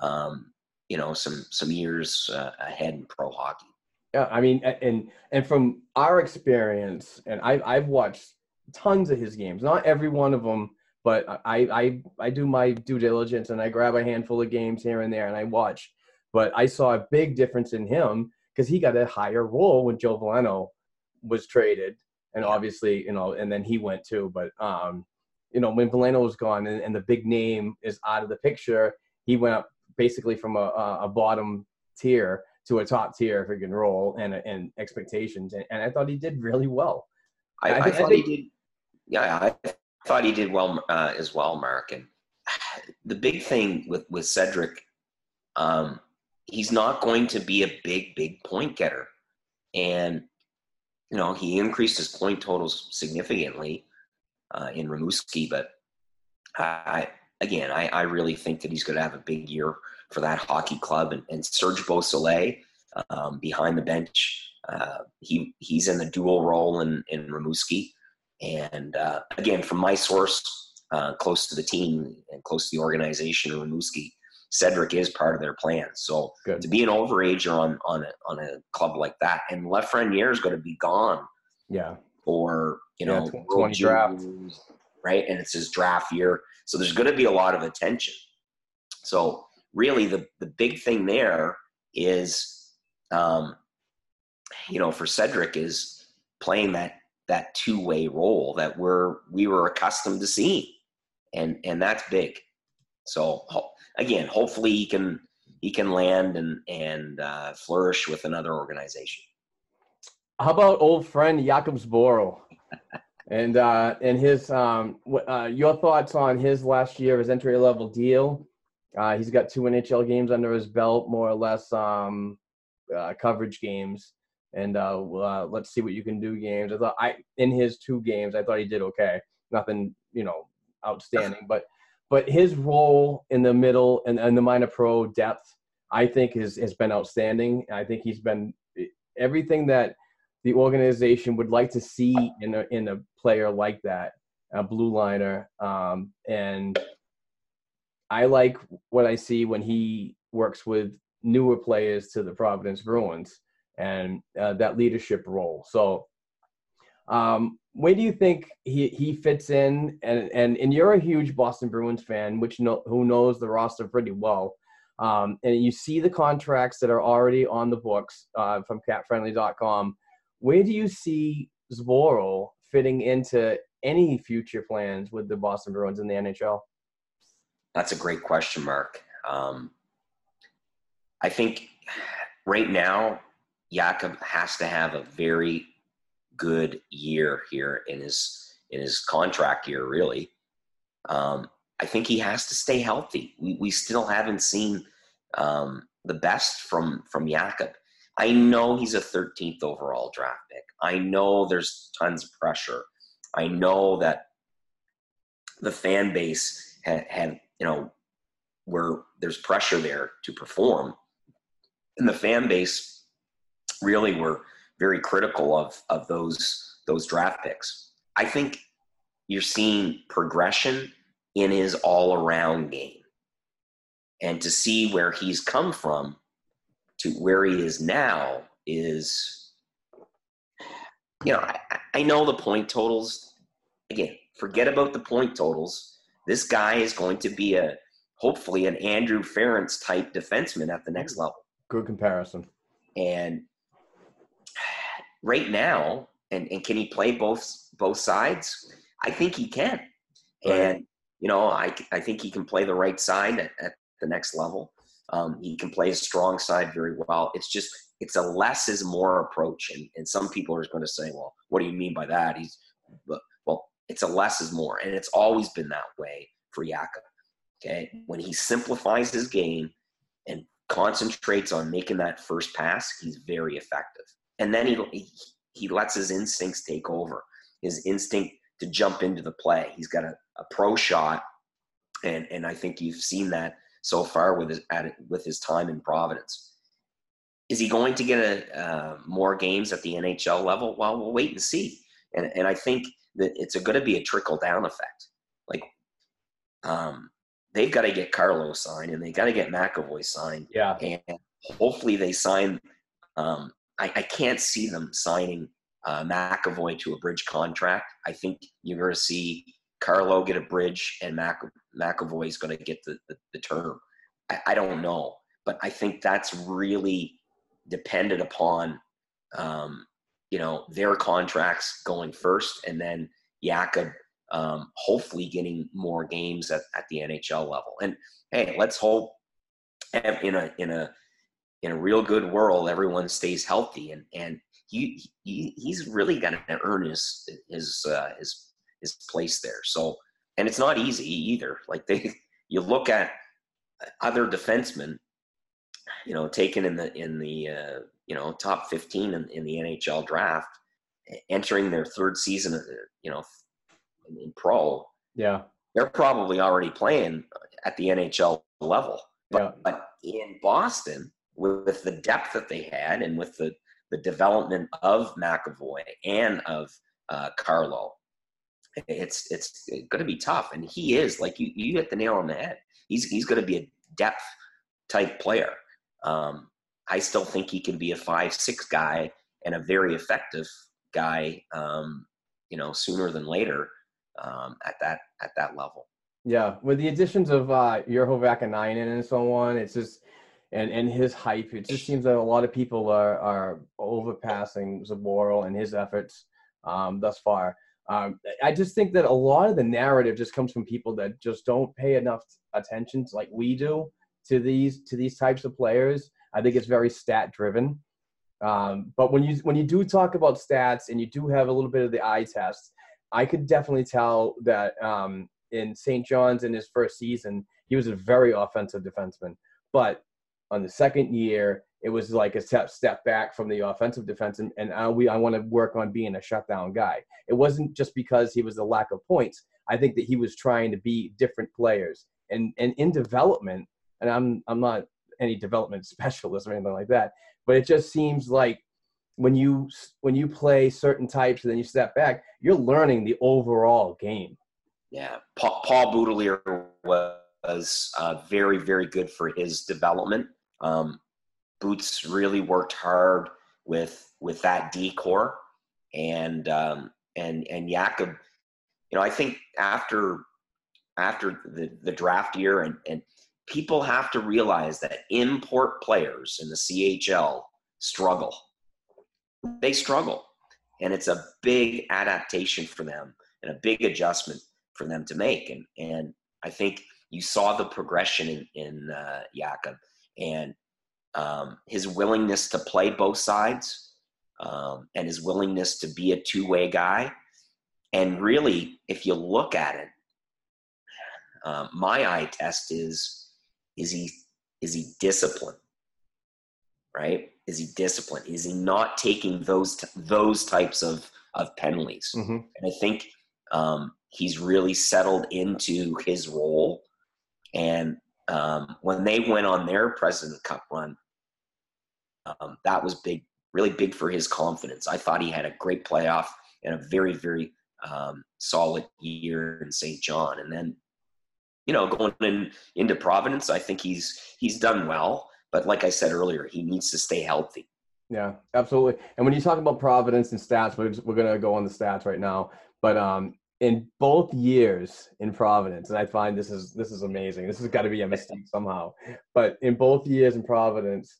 um, you know, some, some years uh, ahead in pro hockey. Yeah, I mean, and and from our experience, and I, I've watched tons of his games. Not every one of them, but I, I I do my due diligence and I grab a handful of games here and there and I watch. But I saw a big difference in him because he got a higher role when Joe Veleno was traded, and obviously you know, and then he went too. But um, you know, when Veleno was gone and, and the big name is out of the picture, he went up basically from a, a bottom tier to a top tier freaking role and and expectations, and, and I thought he did really well. I, I, I thought I he did yeah, I thought he did well uh, as well, Mark. And the big thing with with Cedric, um, he's not going to be a big, big point getter, and you know he increased his point totals significantly uh, in Rimouski, but I again, I, I really think that he's going to have a big year for that hockey club. And, and Serge Beausoleil um, behind the bench, uh, he he's in the dual role in in Rimouski. And uh, again, from my source, uh, close to the team and close to the organization, Rimouski, Cedric is part of their plan. So Good. to be an overager on on a, on a club like that, and Lafreniere is going to be gone. Yeah. For you yeah, know, twenty draft, right? And it's his draft year, so there's going to be a lot of attention. So really, the the big thing there is, um, you know, for Cedric is playing that that two way role that we're we were accustomed to seeing, and and that's big. So again, hopefully he can he can land and and uh, flourish with another organization. How about old friend Jakub Zboril? and uh, and his um, uh, your thoughts on his last year, his entry level deal? Uh, he's got two NHL games under his belt, more or less um, uh, coverage games and uh, uh, let's see what you can do games. I thought I in his two games, I thought he did okay. Nothing, you know, outstanding, but but his role in the middle and, and the minor pro depth, I think, has has been outstanding. I think he's been everything that the organization would like to see in a in a player like that, a blue liner, um, and I like what I see when he works with newer players to the Providence Bruins and uh, that leadership role. So, um, where do you think he, he fits in? And, and and you're a huge Boston Bruins fan, which know, who knows the roster pretty well. Um, and you see the contracts that are already on the books uh, from CapFriendly.com. Where do you see Zboril fitting into any future plans with the Boston Bruins in the NHL? That's a great question, Mark. Um, I think right now Jakub has to have a very good year here in his in his contract year, really. Um, I think he has to stay healthy. We, we still haven't seen um, the best from from Jakub. I know he's a 13th overall draft pick. I know there's tons of pressure. I know that the fan base had, had you know where there's pressure there to perform, and the fan base really were very critical of of those those draft picks. I think you're seeing progression in his all around game. And to see where he's come from to where he is now is, you know, I, I know the point totals. Again, forget about the point totals. This guy is going to be a hopefully an Andrew Ference type defenseman at the next level. Good comparison. And right now, and, and can he play both both sides? I think he can. Right. And you know, I, I think he can play the right side at, at the next level. Um, he can play a strong side very well. It's just it's a less is more approach, and, and some people are going to say, well, what do you mean by that? He's well, it's a less is more, and it's always been that way for Jakub. Okay, when he simplifies his game and concentrates on making that first pass, he's very effective. And then he he, he lets his instincts take over. His instinct to jump into the play. He's got a, a pro shot, and and I think you've seen that so far with his at, with his time in Providence. Is he going to get a, uh, more games at the NHL level? Well, we'll wait and see. And and I think that it's going to be a trickle down effect. Like, um, they've got to get Carlos signed, and they got to get McAvoy signed. Yeah, and hopefully they sign. Um, I, I can't see them signing uh, McAvoy to a bridge contract. I think you're going to see Carlo get a bridge and Mac, is going to get the, the, the term. I, I, don't know, but I think that's really dependent upon, um, you know, their contracts going first and then Jakub um, hopefully getting more games at, at the NHL level. And hey, let's hope in a, in a, in a real good world, everyone stays healthy and, and he, he he's really got to earn his his uh, his his placed there. So, and it's not easy either. Like they, you look at other defensemen, you know, taken in the in the uh, you know top fifteen in, in the NHL draft, entering their third season, uh, you know, in, in pro. Yeah, they're probably already playing at the NHL level. But, yeah. but in Boston, with the depth that they had and with the the development of McAvoy and of uh, Carlo. It's it's going to be tough, and he is like you. You hit the nail on the head. He's he's going to be a depth type player. Um, I still think he can be a five six guy and a very effective guy. Um, you know, sooner than later um, at that at that level. Yeah, with the additions of uh, Urho Vaakanainen and so on, it's just and and his hype. It just seems that a lot of people are are overpassing Zboril and his efforts um, thus far. Um, I just think that a lot of the narrative just comes from people that just don't pay enough attention, to, like we do, to these to these types of players. I think it's very stat driven. Um, but when you when you do talk about stats and you do have a little bit of the eye test, I could definitely tell that um, in St. John's in his first season, he was a very offensive defenseman. But on the second year, it was like a step step back from the offensive defense, and, and I, we I want to work on being a shutdown guy. It wasn't just because he was a lack of points. I think that he was trying to be different players, and and in development. And I'm I'm not any development specialist or anything like that, but it just seems like when you when you play certain types and then you step back, you're learning the overall game. Yeah, Paul, Paul Boutilier was uh, very very good for his development. Um, Boots really worked hard with with that decor, and um, and and Jakub. You know, I think after after the the draft year, and and people have to realize that import players in the CHL struggle. They struggle, and it's a big adaptation for them and a big adjustment for them to make. And and I think you saw the progression in, in uh, Jakob and um, his willingness to play both sides um, and his willingness to be a two way guy. And really, if you look at it, Um, my eye test is is he is he disciplined? Right? Is he disciplined? Is he not taking those t- those types of of penalties? Mm-hmm. And I think um, he's really settled into his role. And um, when they went on their President Cup run, um, that was big, really big for his confidence. I thought he had a great playoff and a very, very um, solid year in St. John. And then, you know, going in, into Providence, I think he's he's done well. But like I said earlier, he needs to stay healthy. Yeah, absolutely. And when you talk about Providence and stats, we're, we're going to go on the stats right now. But um, in both years in Providence, and I find this is this is amazing. This has got to be a mistake somehow. But in both years in Providence,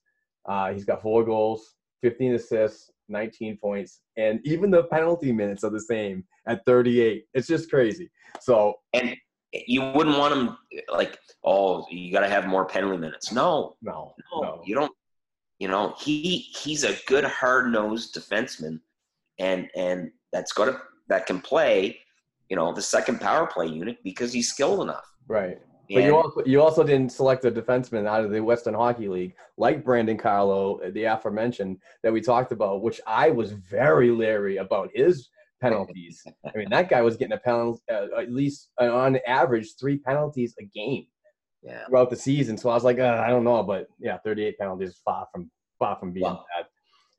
uh, he's got four goals, 15 assists, 19 points, and even the penalty minutes are the same at 38. It's just crazy. So and you wouldn't want him like, oh, you got to have more penalty minutes. No, no, no, no. you don't. You know, he he's a good hard nosed defenseman, and and that's got to that can play. You know, the second power play unit because he's skilled enough. Right. But you also you also didn't select a defenseman out of the Western Hockey League like Brandon Carlo, the aforementioned that we talked about, which I was very leery about his penalties. I mean, that guy was getting a penalty uh, at least uh, on average three penalties a game yeah. throughout the season. So I was like, uh, I don't know, but yeah, 38 penalties is far from far from being Well, bad.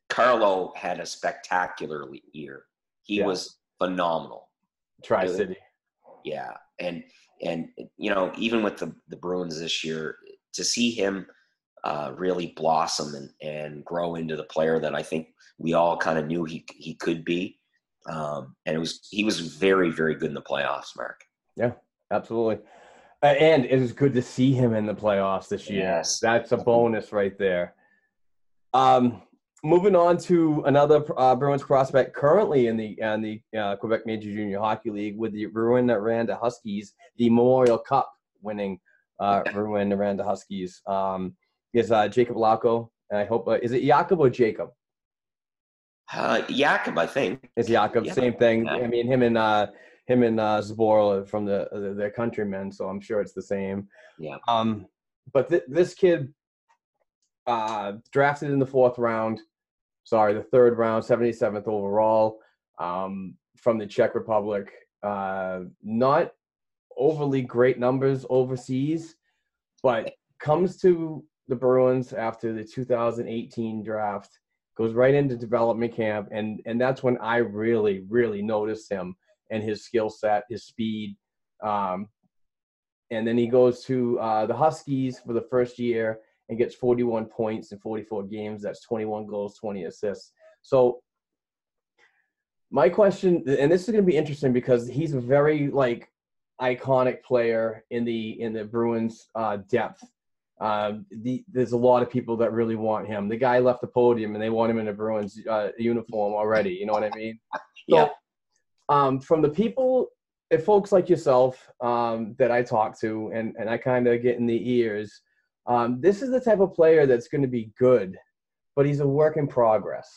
Carlo had a spectacular year. He Yeah. was phenomenal. Tri? City. Yeah, and and you know even with the the Bruins this year, to see him uh, really blossom and and grow into the player that I think we all kind of knew he he could be, um, and it was he was very very good in the playoffs, Mark. Yeah, absolutely. Uh, and it was good to see him in the playoffs this year. Yes. That's a bonus right there. Um, moving on to another uh, Bruins prospect currently in the in the uh, Quebec Major Junior Hockey League with the Rouyn-Noranda Huskies, the Memorial Cup winning uh, Rouyn-Noranda Huskies um, is uh, Jacob Lauko. I hope uh, is it Jakob or Jacob? Uh, Jakob, I think. Is Jakob Yeah. same thing? Yeah. I mean, him and uh, him and uh, Zboril from the uh, their countrymen, so I'm sure it's the same. Yeah. Um, but th- this kid uh, drafted in the fourth round, sorry, the third round, 77th overall, um, from the Czech Republic. Uh, not overly great numbers overseas, but comes to the Bruins after the 2018 draft, goes right into development camp, and and that's when I really, really noticed him and his skill set, his speed. Um, and then he goes to uh, the Huskies for the first year and gets 41 points in 44 games. That's 21 goals, 20 assists. So my question, and this is going to be interesting because he's a very like iconic player in the in the Bruins uh, depth. Uh, the, there's a lot of people that really want him. The guy left the podium and they want him in a Bruins uh, uniform already. You know what I mean? Yeah. um, from the people, folks like yourself um, that I talk to and, and I kind of get in the ears, um, this is the type of player that's going to be good, but he's a work in progress.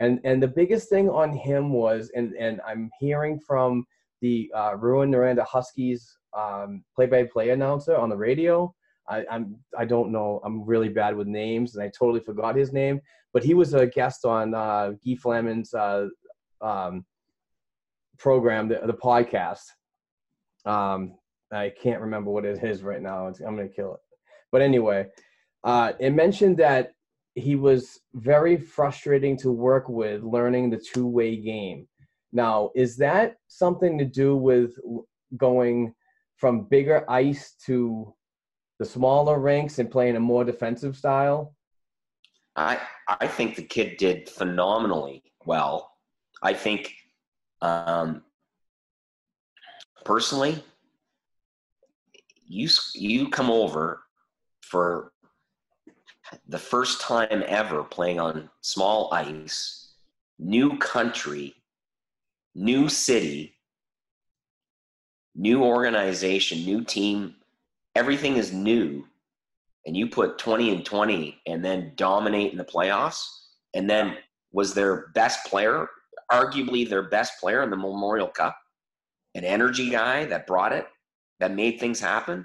And and the biggest thing on him was, and and I'm hearing from the uh, Rouyn Noranda Huskies um, play-by-play announcer on the radio. I, I'm I don't know. I'm really bad with names, and I totally forgot his name. But he was a guest on uh, Guy Flaming's uh, um, program, the, the podcast. Um, I can't remember what it is right now. It's, I'm gonna kill it. But anyway, uh, it mentioned that he was very frustrating to work with learning the two-way game. Now, is that something to do with going from bigger ice to the smaller rinks and playing a more defensive style? I I think the kid did phenomenally well. I think, um, personally, you you come over for the first time ever playing on small ice, new country, new city, new organization, new team. Everything is new and you put 20 and 20 and then dominate in the playoffs and then was their best player arguably their best player in the memorial cup an energy guy that brought it that made things happen.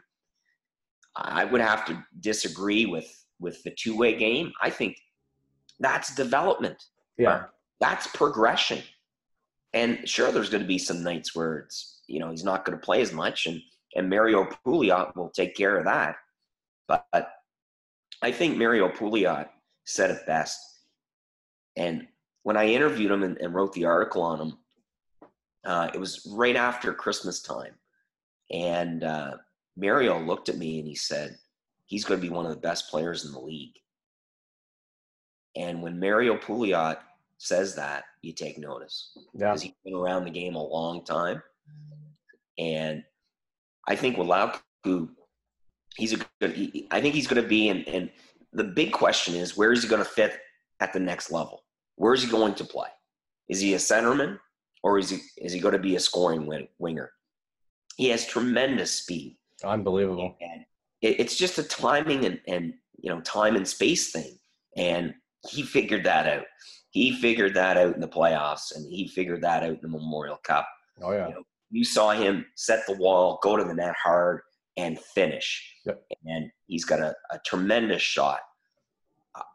I would have to disagree with with the two way game. I think that's development. Yeah. That's progression. And sure, there's going to be some nights where it's you know he's not going to play as much, and and Mario Pouliot will take care of that. But, but I think Mario Pouliot said it best. And when I interviewed him and, and wrote the article on him, uh, it was right after Christmas time, and uh, Mario looked at me and he said, "He's going to be one of the best players in the league." And when Mario Pouliot says that, you take notice Yeah. because he's been around the game a long time. And I think with Lauko, he's a good. he- I think he's going to be. And, and the big question is, where is he going to fit at the next level? Where is he going to play? Is he a centerman, or is he is he going to be a scoring win, winger? He has tremendous speed. Unbelievable. And it, it's just a timing and, and you know time and space thing. And he figured that out. He figured that out in the playoffs, and he figured that out in the Memorial Cup. Oh yeah. You, know, you saw him set the wall, go to the net hard, and finish. Yep. And he's got a, a tremendous shot.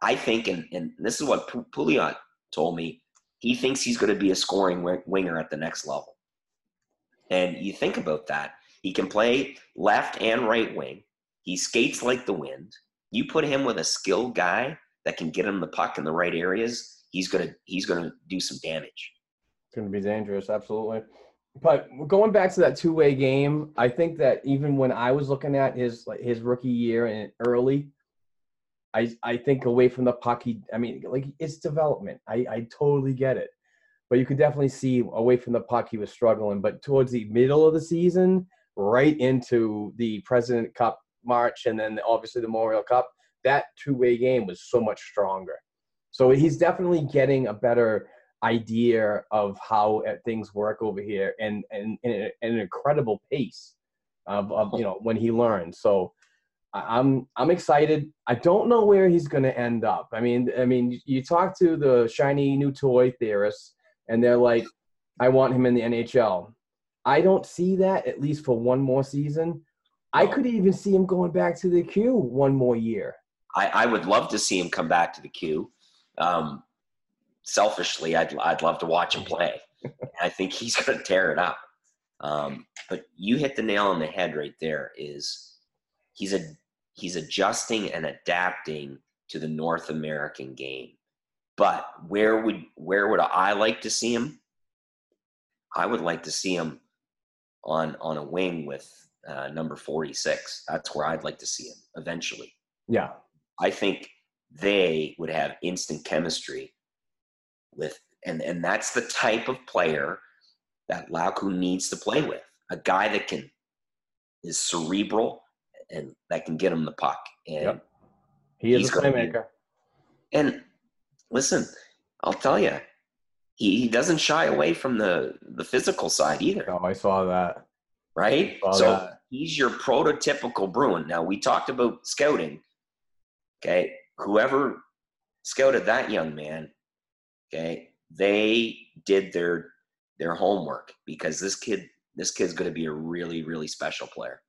I think, and, and this is what Pouliot told me, he thinks he's going to be a scoring wi- winger at the next level. And you think about that. He can play left and right wing. He skates like the wind. You put him with a skilled guy that can get him the puck in the right areas, he's gonna he's gonna do some damage. It's to be dangerous, absolutely. But going back to that two-way game, I think that even when I was looking at his like his rookie year and early, I I think away from the puck, he I mean like it's development. I I totally get it, but you could definitely see away from the puck he was struggling. But towards the middle of the season, right into the President Cup March, and then obviously the Memorial Cup, that two-way game was so much stronger. So he's definitely getting a better idea of how uh, things work over here and and, and an incredible pace of, of you know when he learns. So i'm i'm excited. I don't know where he's going to end up. I mean i mean you talk to the shiny new toy theorists and they're like i want him in the nhl i don't see that at least for one more season i could even see him going back to the queue one more year I, I would love to see him come back to the queue. Um, selfishly, I'd I'd love to watch him play. I think he's going to tear it up. Um, but you hit the nail on the head right there. Is he's a he's adjusting and adapting to the North American game. But where would where would I like to see him? I would like to see him on on a wing with uh, number forty six. That's where I'd like to see him eventually. yeah I think they would have instant chemistry with, and and that's the type of player that Lauko needs to play with. A guy that can is cerebral and that can get him the puck. And Yep. he is a gonna be- playmaker and listen, I'll tell you, he, he doesn't shy away from the the physical side either. oh i saw that right? Saw so that. he's your prototypical Bruin. Now we talked about scouting. Okay, whoever scouted that young man, okay, they did their their homework because this kid this kid's going to be a really really special player.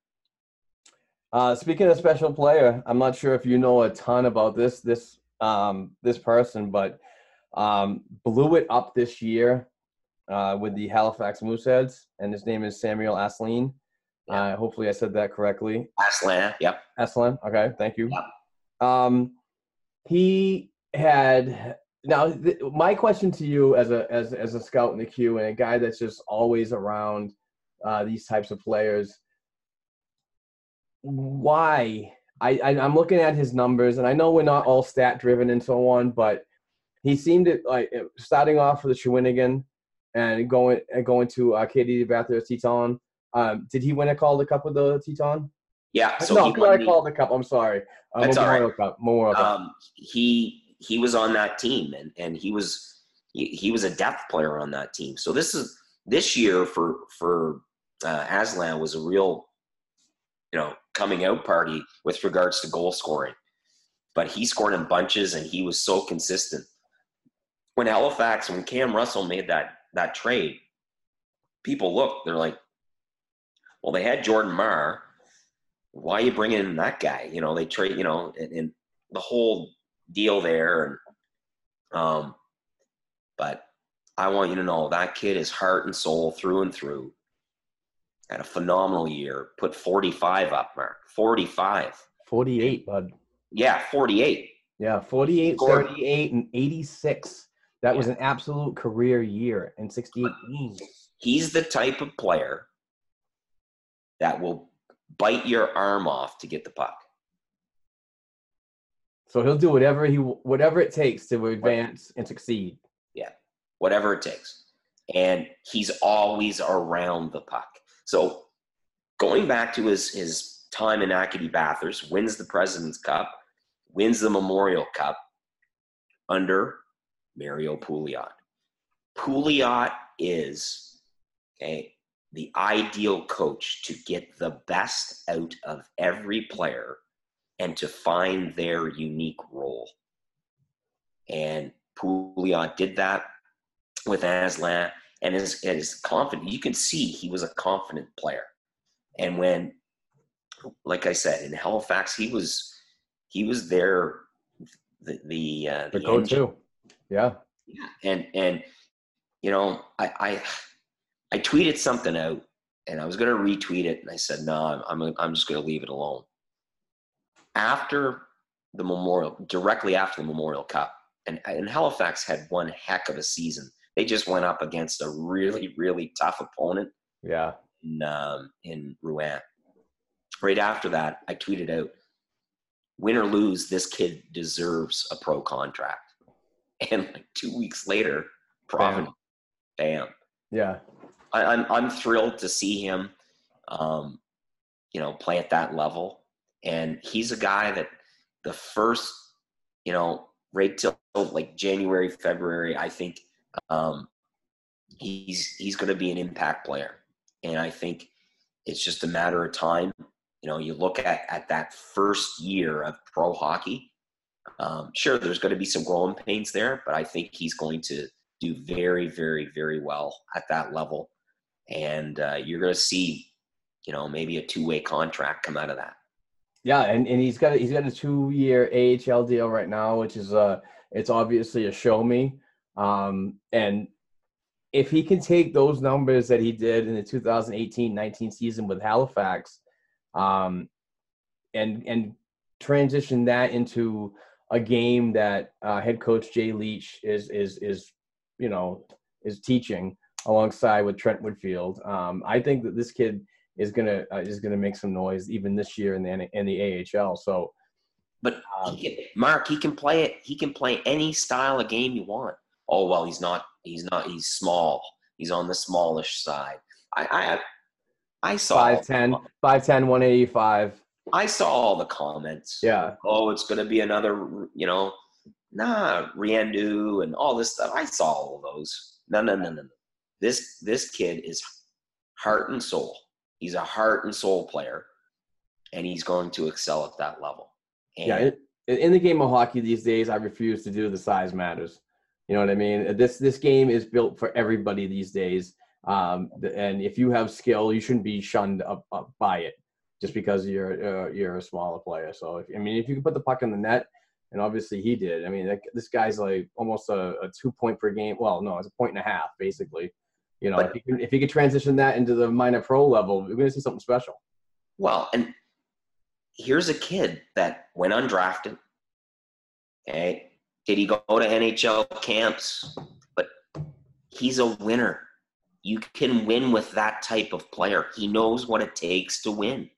Uh, speaking of special player, I'm not sure if you know a ton about this this um, this person, but um, blew it up this year uh, with the Halifax Mooseheads, and his name is Samuel Asselin. Uh, hopefully, I said that correctly. Asselin, yep. Asselin, okay, thank you. Um, he had now. Th- my question to you, as a as as a scout in the queue and a guy that's just always around uh, these types of players, why? I, I I'm looking at his numbers, and I know we're not all stat driven and so on, but he seemed to like starting off with the Shawinigan and going and going to Acadie Bathurst Titan. Um, did he win a Calder Cup with the Teton? Yeah, so no, he won a the- Cup. I'm sorry. Uh, That's all right. Memorial Cup. Memorial Cup. um, he he was on that team and and he was he, he was a depth player on that team so this is this year for for uh, asselin was a real you know coming out party with regards to goal scoring but he scored in bunches and he was so consistent when halifax when cam russell made that that trade people look they're like Well, they had Jordan Marr. Why are you bringing in that guy? You know, they trade. You know, and, and the whole deal there. And um, but I want you to know that kid is heart and soul through and through. Had a phenomenal year. Put 45 up, Mark. 45. 48, bud. Yeah, 48. Yeah, 48, Scored. 38, and 86. That was an absolute career year in 68 games. He's the type of player that will bite your arm off to get the puck. So he'll do whatever he whatever it takes to advance and succeed. Yeah, whatever it takes. And he's always around the puck. So going back to his, his time in Acadie Bathurst, wins the President's Cup, wins the Memorial Cup under Mario Pouliot. Pouliot is okay, the ideal coach to get the best out of every player and to find their unique role. And Pouliot did that with Asselin and is, is confident. You can see he was a confident player. And when, like I said, in Halifax, he was he was there the the, uh, The the go engine. to. Yeah. Yeah, and and you know, I I I tweeted something out, and I was going to retweet it, and I said, no, I'm I'm, I'm just going to leave it alone. After the Memorial, directly after the Memorial Cup, and and Halifax had one heck of a season. They just went up against a really really tough opponent Yeah. in um, in Rouyn. Right after that, I tweeted out, "Win or lose, this kid deserves a pro contract." And like two weeks later, Providence, bam. Yeah. I, I'm I'm thrilled to see him, um, you know, play at that level. And he's a guy that the first, you know, right till like January, February, I think um, he's he's going to be an impact player. And I think it's just a matter of time. You know, you look at at that first year of pro hockey. Um, sure, there's going to be some growing pains there, but I think he's going to do very, very, very well at that level. And uh, you're going to see, you know, maybe a two way contract come out of that. Yeah, and, and he's got a, he's got a two year AHL deal right now, which is uh it's obviously a show me. Um, and if he can take those numbers that he did in the 2018-19 season with Halifax, um, and and transition that into a game that uh, head coach Jay Leach is is is you know is teaching alongside with Trent Whitfield. Um, I think that this kid is gonna uh, is gonna make some noise even this year in the in the AHL. So, But he can, Mark, he can play it. He can play any style of game you want. Oh well, he's not. He's not. He's small. He's on the smallish side. I I, I saw 5'10", 5'10", 185. I saw all the comments. Yeah. Oh, it's going to be another, you know, nah, Riendu and all this stuff. I saw all of those. No, no, no, no, no. This this kid is heart and soul. He's a heart and soul player, and he's going to excel at that level. And Yeah, in, in the game of hockey these days, I refuse to do the size matters. You know what I mean? This this game is built for everybody these days. Um, and if you have skill, you shouldn't be shunned up, up by it just because you're uh, you're a smaller player. So if, I mean, if you can put the puck in the net, and obviously he did. I mean, that, this guy's like almost a, a two point per game. Well, no, it's a point and a half basically. You know, But- if you can if you could transition that into the minor pro level, we're going to see something special. Well, and here's a kid that went undrafted. Okay. Did he go to NHL camps? But he's a winner. You can win with that type of player. He knows what it takes to win.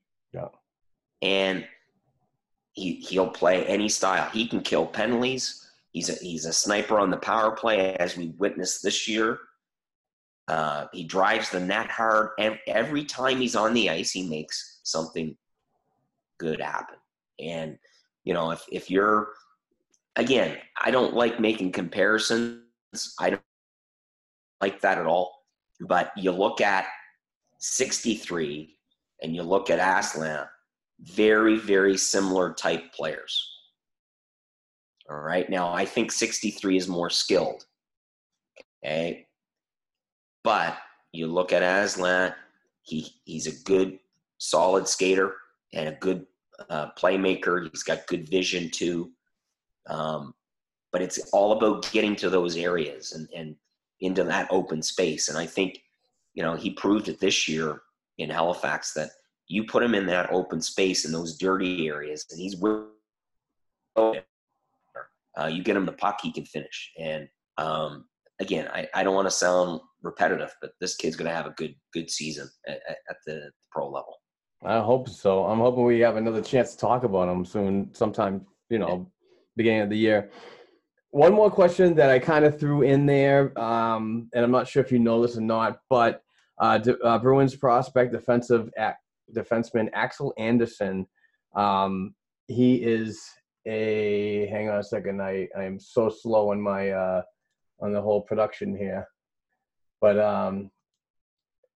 And he he'll play any style. He can kill penalties. He's a he's a sniper on the power play, as we witnessed this year. Uh, he drives the net hard, and every time he's on the ice, he makes something good happen. And you know, if if you're again, I don't like making comparisons. I don't like that at all. But you look at 63 and you look at Asselin, very, very similar type players. All right. Now, I think 63 is more skilled. Okay. But you look at Asselin, he he's a good, solid skater and a good uh, playmaker. He's got good vision too. Um, but it's all about getting to those areas and, and into that open space. And I think, you know, he proved it this year in Halifax that you put him in that open space in those dirty areas, and he's. Uh, you get him the puck, he can finish. And um, again, I, I don't want to sound repetitive, but this kid's going to have a good good season at, at the pro level. I hope so. I'm hoping we have another chance to talk about him soon, sometime, you know, beginning of the year. One more question that I kind of threw in there, um, and I'm not sure if you know this or not, but uh, uh, Bruins prospect defensive defenseman Axel Andersson. Um, he is a. Hang on a second. I I am so slow on my uh, on the whole production here, but um,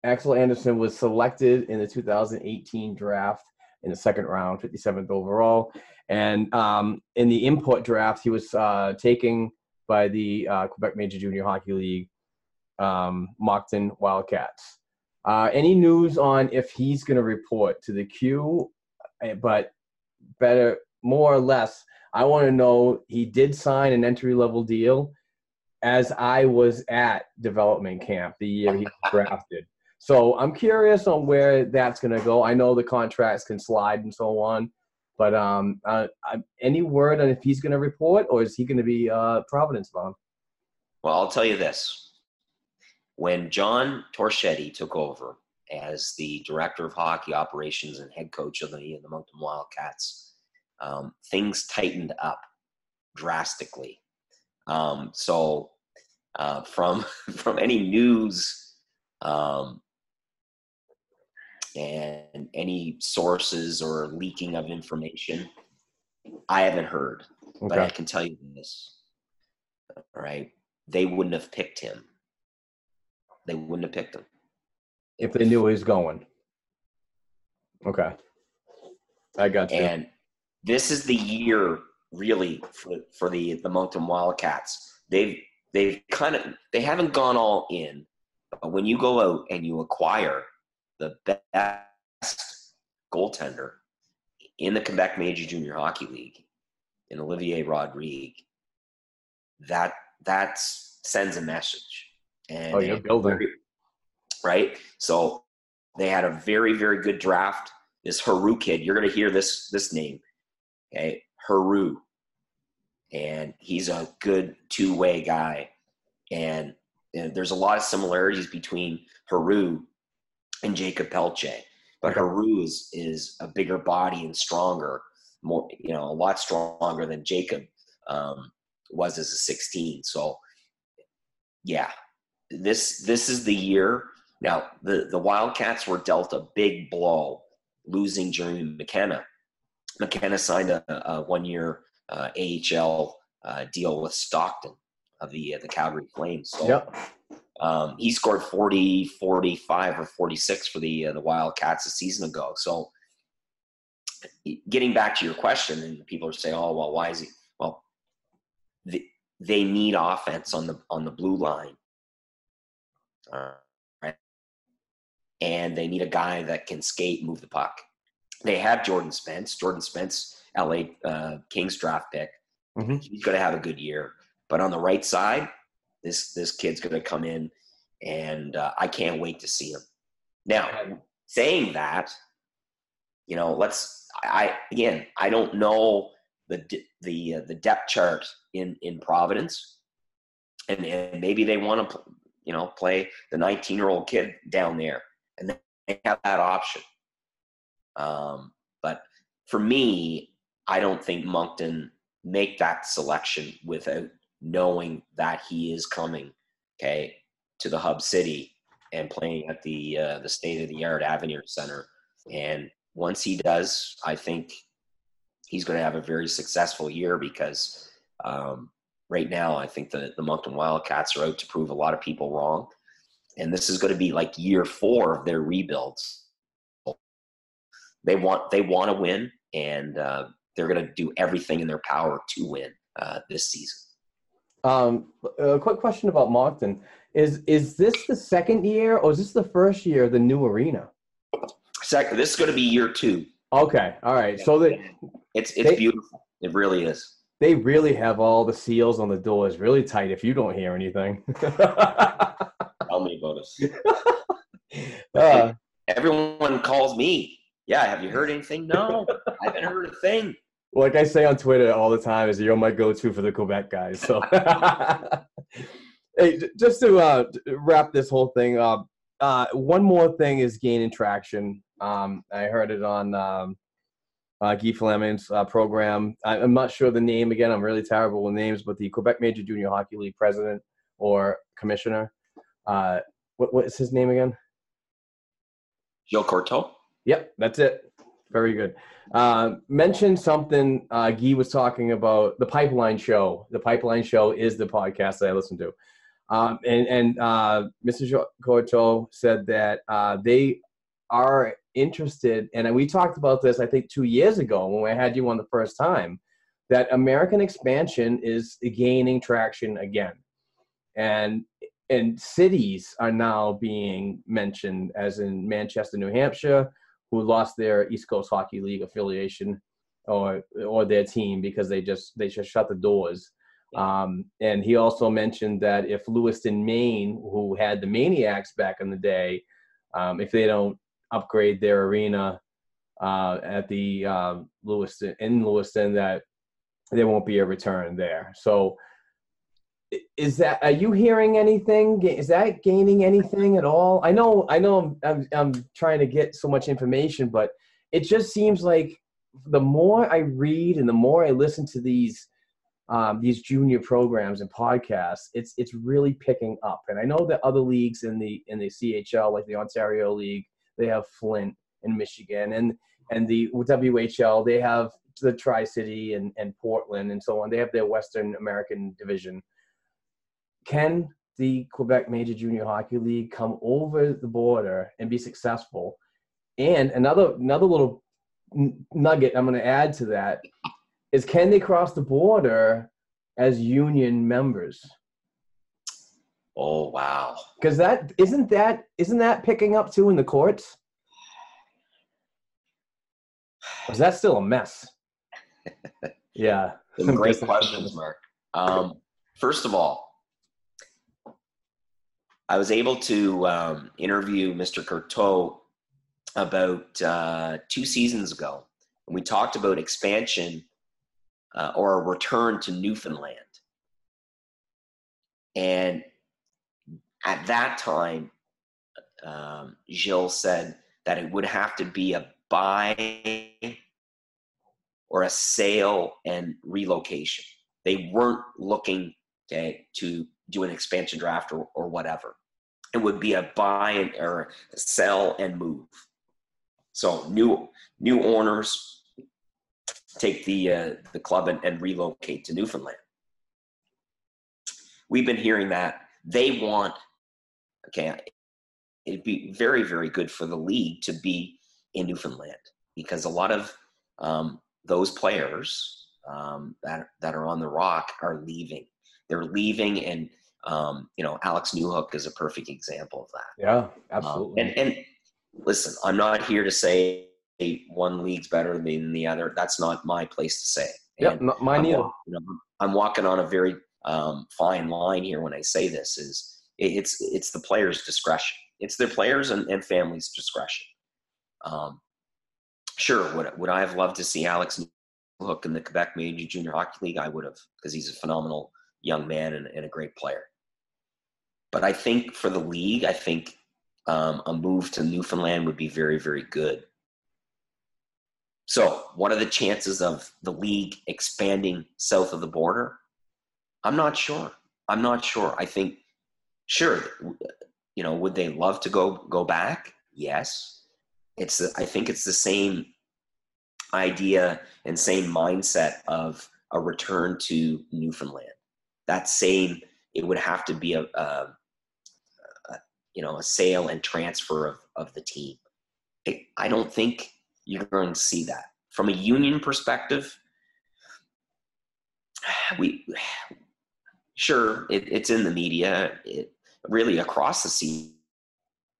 Axel Andersson was selected in the 2018 draft in the second round, 57th overall. And um, in the import draft, he was uh, taken by the uh, Quebec Major Junior Hockey League um, Wildcats. Uh, any news on if he's going to report to the Q? Eh, but better, more or less, I want to know he did sign an entry level deal as I was at development camp the year he drafted. So I'm curious on where that's going to go. I know the contracts can slide and so on, but um, uh, any word on if he's going to report or is he going to be uh, Providence bound? Well, I'll tell you this: when John Torchetti took over as the director of hockey operations and head coach of the, the Moncton Wildcats, um, things tightened up drastically. Um, so, uh, from from any news um, and any sources or leaking of information, I haven't heard. Okay. But I can tell you this. All right. They wouldn't have picked him. They wouldn't have picked him. If they knew he was going. Okay. I got you. And this is the year really for, for the, the Moncton Wildcats. They've they've kind of they haven't gone all in. But when you go out and you acquire the best goaltender in the Quebec Major Junior Hockey League, in Olivier Rodrigue, that that sends a message. And oh, you're building. right? So they had a very, very good draft. This Haru kid, you're going to hear this this name, okay? Haru, and he's a good two way guy. And, and, there's a lot of similarities between Haru and Jakob Pelletier. But Haru is, is a bigger body and stronger, more you know, a lot stronger than Jacob um, was as a 16. So, yeah, this this is the year. Now the the Wildcats were dealt a big blow, losing Jeremy McKenna. McKenna signed a, a one year uh, AHL uh, deal with Stockton of the uh, the Calgary Flames. So, yep. Um, he scored 40, 45, or 46 for the uh, the Wildcats a season ago. So, getting back to your question, and people are saying, "Oh, well, why is he?" Well, the, they need offense on the on the blue line, right? And they need a guy that can skate, move the puck. They have Jordan Spence. Jordan Spence, L.A. Uh, Kings draft pick. Mm-hmm. He's going to have a good year. But on the right side, this this kid's going to come in, and uh, I can't wait to see him. Now, saying that, you know, let's. I again, I don't know the the uh, the depth chart in in Providence, and, and maybe they want to, you know, play the 19 year old kid down there, and they have that option. Um, but for me, I don't think Moncton make that selection without knowing that he is coming, okay, to the hub city and playing at the uh, the state of the art Avenir Center. And once he does, I think he's going to have a very successful year because um, right now I think the the Moncton Wildcats are out to prove a lot of people wrong, and this is going to be like year four of their rebuilds. They want they want to win, and uh, they're going to do everything in their power to win uh, this season. Um, a quick question about Moncton: Is is this the second year, or is this the first year of the new arena? Second, this is going to be year two. Okay, all right. So they It's it's They- beautiful. It really is. They really have all the seals on the doors really tight. If you don't hear anything, Tell me about it. uh, Everyone calls me. Yeah, have you heard anything? No, I haven't heard a thing. like I say on Twitter all the time, is you're my go-to for the Quebec guys. So, hey, just to uh, wrap this whole thing up, uh, one more thing is gaining traction. Um, I heard it on um, uh, Guy Flaming's uh, program. I, I'm not sure the name again. I'm really terrible with names, but the Quebec Major Junior Hockey League president or commissioner. Uh, what, what is his name again? Joe Courteau. Yep, that's it. Very good. Uh, mentioned something uh, Guy was talking about the Pipeline Show. The Pipeline Show is the podcast that I listen to. Um, and and uh, Mr. Courteau said that uh, they are interested, and we talked about this, I think, two years ago when we had you on the first time, that American expansion is gaining traction again. And and cities are now being mentioned, as in Manchester, New Hampshire, who lost their East Coast Hockey League affiliation or or their team because they just they just shut the doors. Um, and he also mentioned that if Lewiston, Maine, who had the MAINEiacs back in the day, um, if they don't upgrade their arena uh, at the um, Lewiston in Lewiston, that there won't be a return there. So is that are you hearing anything? Is that gaining anything at all? I know i know I'm, I'm i'm trying to get so much information but it just seems like the more i read and the more i listen to these um, these junior programs and podcasts it's it's really picking up. And i know that other leagues in the in the chl like the ontario league they have flint in michigan and and the whl they have the tri-city and, and portland and so on they have their western american division can the Quebec Major Junior Hockey League come over the border and be successful? And another another little nugget I'm going to add to that is can they cross the border as union members? Oh wow. Because that isn't that isn't that picking up too in the courts? Or is that still a mess? Yeah. Some great questions, Mark. Um, first of all, I was able to um, interview Mr. Courteau about uh, two seasons ago. And we talked about expansion uh, or a return to Newfoundland. And at that time, um, said that it would have to be a buy or a sale and relocation. They weren't looking okay, to do an expansion draft or, or whatever. It would be a buy and, or sell and move. So new new owners take the uh, the club and, and relocate to Newfoundland. We've been hearing that they want okay. It'd be very very good for the league to be in Newfoundland because a lot of um, those players um, that that are on the rock are leaving. They're leaving, and um, you know Alex Newhook is a perfect example of that. Yeah, Um, absolutely. and and listen, I'm not here to say one league's better than the other. That's not my place to say. And not mine I'm, either. you know, I'm walking on a very um, fine line here when I say this. Is it's it's the players' discretion. It's their players and, and families' discretion. Um, sure, would would I have loved to see Alex Hook in the Quebec Major Junior Hockey League? I would have because he's a phenomenal young man and, and a great player. But I think for the league, I think um, a move to Newfoundland would be very, very good. So, what are the chances of the league expanding south of the border? I'm not sure. I'm not sure. I think, sure, you know, would they love to go go back? Yes. It's. I think it's the same idea and same mindset of a return to Newfoundland. That same, it would have to be a, a you know a sale and transfer of, of the team I- i don't think you're going to see that from a union perspective we sure it, it's in the media it really across the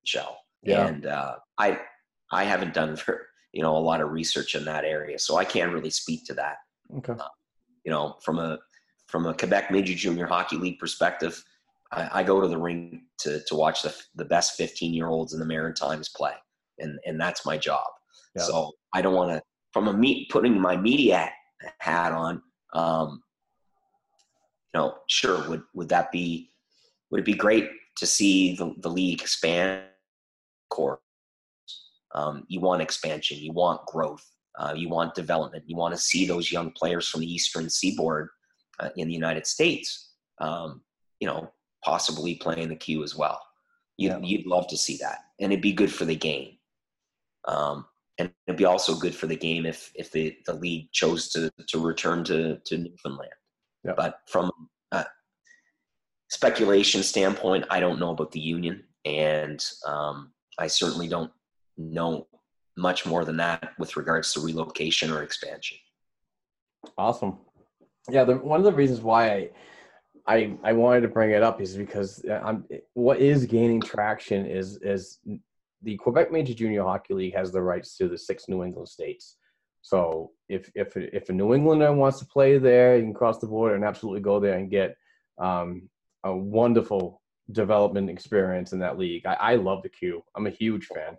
CHL. Yeah. and uh, i I haven't done for, you know a lot of research in that area, so I can't really speak to that. Okay. Uh, you know, from a from a Quebec Major Junior Hockey League perspective, I, I go to the ring to to watch the the best 15 year olds in the Maritimes play, and and that's my job. Yeah. So I don't want to from a meet putting my media hat on. Um, you know, sure would would that be would it be great to see the, the league expand? Core. Um, you want expansion. You want growth. Uh, you want development. You want to see those young players from the Eastern Seaboard uh, in the United States. Um, you know, possibly playing the Q as well. You'd, Yeah. you'd love to see that, and it'd be good for the game. Um, and it'd be also good for the game if if the, the league chose to to return to to Newfoundland. Yeah. But from speculation standpoint, I don't know about the union, and um, I certainly don't know much more than that with regards to relocation or expansion. Awesome. Yeah, the, one of the reasons why I, I I wanted to bring it up is because uh, I'm what is gaining traction is is the Quebec Major Junior Hockey League has the rights to the six New England states. So if if if a New Englander wants to play there, you can cross the border and absolutely go there and get um, a wonderful development experience in that league. I, I love the Q. I'm a huge fan.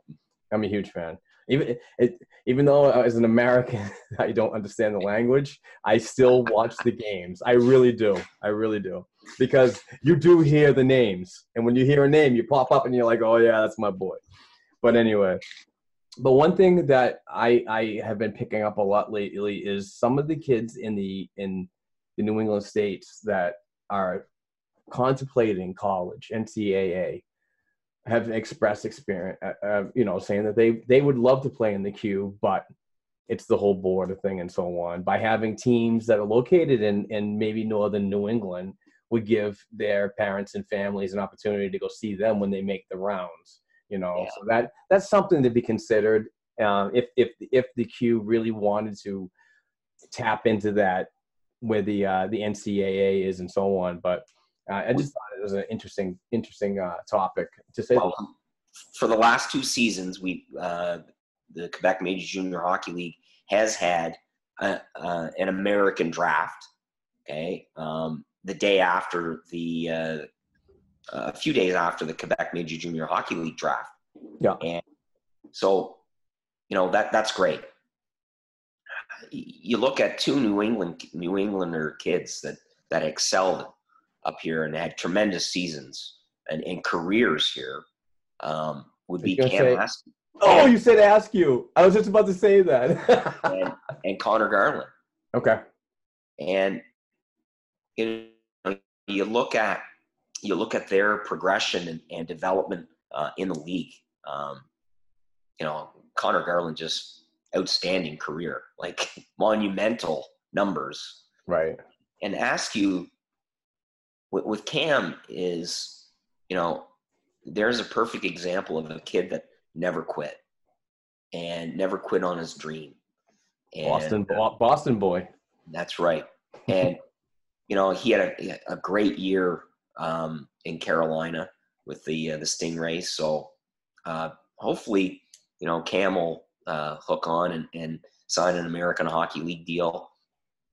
I'm a huge fan. Even it, even though as an American I don't understand the language, I still watch the games. I really do. I really do because you do hear the names, and when you hear a name, you pop up and you're like, "Oh yeah, that's my boy." But anyway, but one thing that I I have been picking up a lot lately is some of the kids in the in the New England states that are contemplating college, NCAA, have expressed experience, uh, uh, you know, saying that they they would love to play in the Q, but it's the whole border thing and so on. By having teams that are located in in maybe northern New England would give their parents and families an opportunity to go see them when they make the rounds. You know, so that that's something to be considered. Um, if if if the Q really wanted to tap into that where the uh, the NCAA is and so on, but uh, I just thought it was an interesting interesting uh, topic to say. Well, for the last two seasons, we uh, the Quebec Major Junior Hockey League has had a, uh, an American draft. Okay, um, the day after the uh, a few days after the Quebec Major Junior Hockey League draft. Yeah. And so, you know that that's great. You look at two New England New Englander kids that that excelled up here and had tremendous seasons and, and careers here. Um, would be Cam say- Askew Oh, you said Askew. I was just about to say that. and, and Connor Garland. okay. and you, know, you look at you look at their progression and, and development uh, in the league. Um, you know, Connor Garland just outstanding career, like monumental numbers. Right. And Askew with, with Cam is, you know, there's a perfect example of a kid that never quit and never quit on his dream. And, Boston Bo- Boston boy. that's right. And you know, he had a, a great year um, in Carolina with the uh, the Stingrays. So uh, hopefully, you know, Cam will uh, hook on and, and sign an American Hockey League deal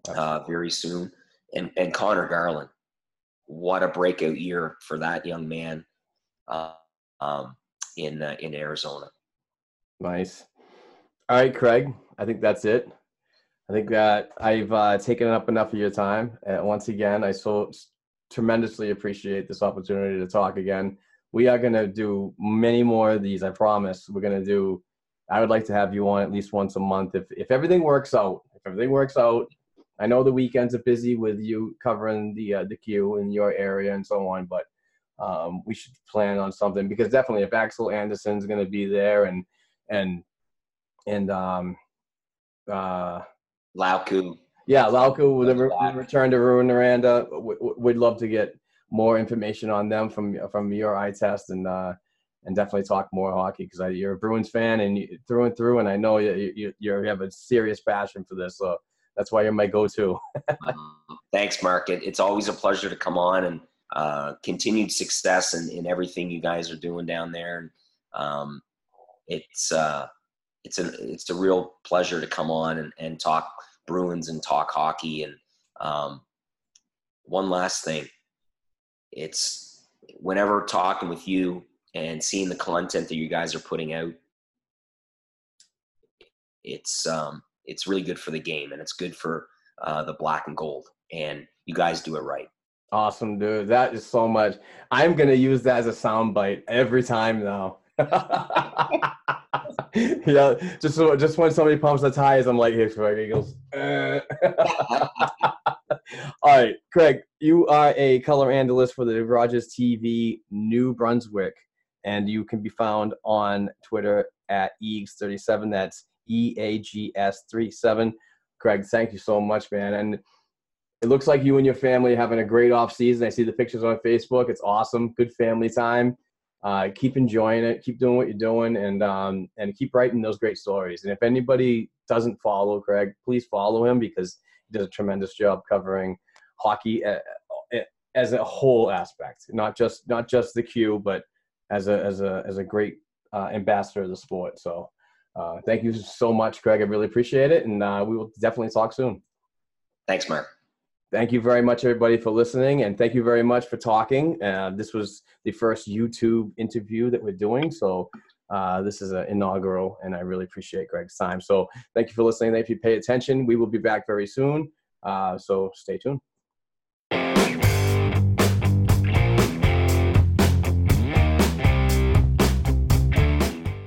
uh, very soon. And and Connor Garland, what a breakout year for that young man uh, um, in uh, in Arizona. Nice. All right, Craig. I think that's it. I think that I've uh, taken up enough of your time. Uh, once again, I so tremendously appreciate this opportunity to talk again. We are going to do many more of these. I promise. We're going to do. I would like to have you on at least once a month if if everything works out. If everything works out, I know the weekends are busy with you covering the uh, the Q in your area and so on, but um, we should plan on something because definitely if Axel Andersson's going to be there and and and um uh Lauko, yeah Lauko with re- return to Rouyn Noranda w- w- we'd love to get more information on them from from your eye test and uh and definitely talk more hockey because you're a Bruins fan and you, through and through and I know you, you you have a serious passion for this so that's why you're my go-to Thanks, Mark. It, it's always a pleasure to come on and uh, continued success in, in everything you guys are doing down there. And um, it's uh, it's a it's a real pleasure to come on and, and talk Bruins and talk hockey. And um, one last thing, it's whenever talking with you and seeing the content that you guys are putting out, it's um, it's really good for the game and it's good for uh, the black and gold. And you guys do it right. Awesome, dude. That is so much. I'm gonna use that as a soundbite every time now. yeah, just just when somebody pumps the tires, I'm like, "Here's Craig Eagles." All right, Craig, you are a color analyst for the Rogers TV New Brunswick, and you can be found on Twitter at eags37. That's E A G S 37. Craig, thank you so much, man. And it looks like you and your family are having a great off season. I see the pictures on Facebook. It's awesome. Good family time. Uh, keep enjoying it. Keep doing what you're doing, and um, and keep writing those great stories. And if anybody doesn't follow Craig, please follow him because he does a tremendous job covering hockey as a whole aspect, not just not just the Q, but as a as a as a great uh, ambassador of the sport. So, uh, thank you so much, Craig. I really appreciate it, and uh, we will definitely talk soon. Thanks, Mark. Thank you very much, everybody, for listening, and thank you very much for talking. Uh, this was the first YouTube interview that we're doing, so uh, this is an inaugural, and I really appreciate Greg's time. So thank you for listening. If you pay attention, we will be back very soon. Uh, so stay tuned.